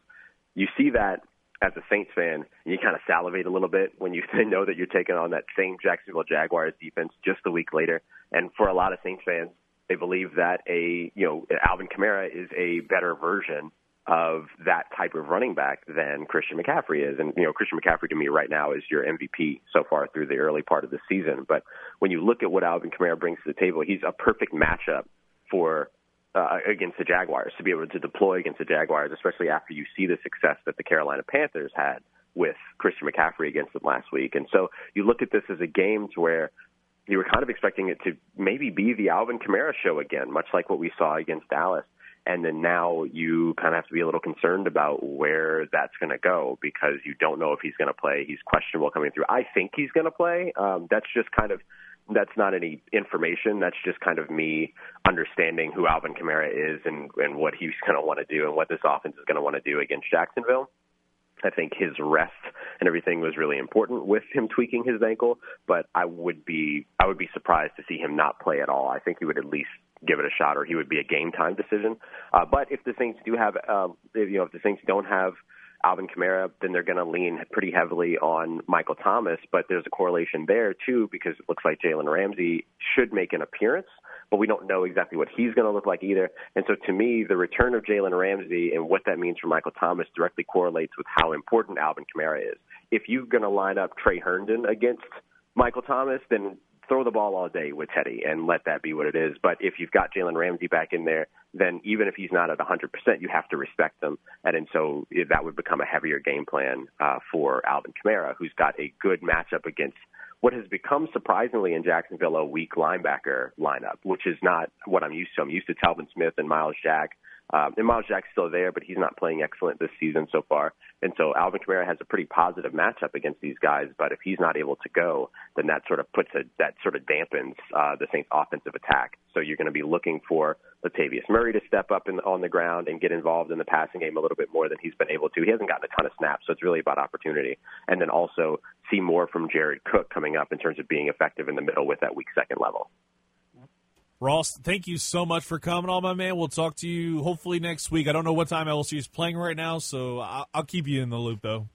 You see that as a Saints fan, you kind of salivate a little bit when you know that you're taking on that same Jacksonville Jaguars defense just a week later. And for a lot of Saints fans, they believe that a you know Alvin Kamara is a better version of that type of running back than Christian McCaffrey is. And, you know, Christian McCaffrey to me right now is your MVP so far through the early part of the season. But when you look at what Alvin Kamara brings to the table, he's a perfect matchup for uh, against the Jaguars to be able to deploy against the Jaguars, especially after you see the success that the Carolina Panthers had with Christian McCaffrey against them last week. And so you look at this as a game to where you were kind of expecting it to maybe be the Alvin Kamara show again, much like what we saw against Dallas and then now you kind of have to be a little concerned about where that's going to go because you don't know if he's going to play. He's questionable coming through. I think he's going to play. Um, that's just kind of that's not any information. That's just kind of me understanding who Alvin Kamara is and and what he's going to want to do and what this offense is going to want to do against Jacksonville. I think his rest and everything was really important with him tweaking his ankle, but I would be I would be surprised to see him not play at all. I think he would at least give it a shot, or he would be a game time decision. Uh, but if the Saints do have, uh, if, you know, if the Saints don't have Alvin Kamara, then they're going to lean pretty heavily on Michael Thomas. But there's a correlation there too, because it looks like Jalen Ramsey should make an appearance, but we don't know exactly what he's going to look like either. And so to me, the return of Jalen Ramsey and what that means for Michael Thomas directly correlates with how important Alvin Kamara is. If you're going to line up Tre Herndon against Michael Thomas, then throw the ball all day with Teddy and let that be what it is. But if you've got Jalen Ramsey back in there, then even if he's not at 100%, you have to respect them. And, and so that would become a heavier game plan uh, for Alvin Kamara, who's got a good matchup against what has become surprisingly in Jacksonville a weak linebacker lineup, which is not what I'm used to. I'm used to Telvin Smith and Myles Jack um, and Myles Jack's still there, but he's not playing excellent this season so far. And so Alvin Kamara has a pretty positive matchup against these guys. But if he's not able to go, then that sort of puts a that sort of dampens uh, the Saints' offensive attack. So you're going to be looking for Latavius Murray to step up in, on the ground and get involved in the passing game a little bit more than he's been able to. He hasn't gotten a ton of snaps, so it's really about opportunity. And then also see more from Jared Cook coming up in terms of being effective in the middle with that weak second level. Ross, thank you so much for coming on, my man. We'll talk to you hopefully next week. I don't know what time LSU is playing right now, so I'll, I'll keep you in the loop, though.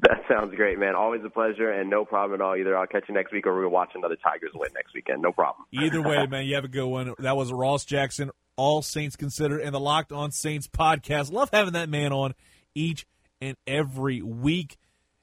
That sounds great, man. Always a pleasure, and no problem at all. Either I'll catch you next week, or we'll watch another Tigers win next weekend. No problem. Either way, man, you have a good one. That was Ross Jackson, All Saints Considered, and the Locked On Saints podcast. Love having that man on each and every week.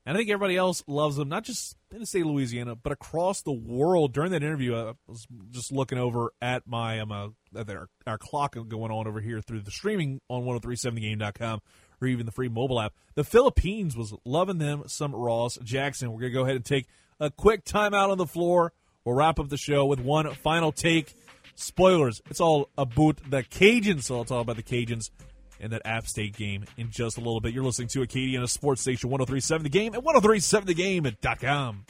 And I think everybody else loves him, not just in the state of Louisiana, but across the world. During that interview, I was just looking over at my um, uh, our, our clock going on over here through the streaming on 1037thegame.com or even the free mobile app. The Philippines was loving them some Ross Jackson. We're going to go ahead and take a quick timeout on the floor. We'll wrap up the show with one final take. Spoilers. It's all about the Cajuns, so I'll talk about the Cajuns in that App State game in just a little bit. You're listening to Acadiana Sports Station 1037 The Game at 1037thegame.com.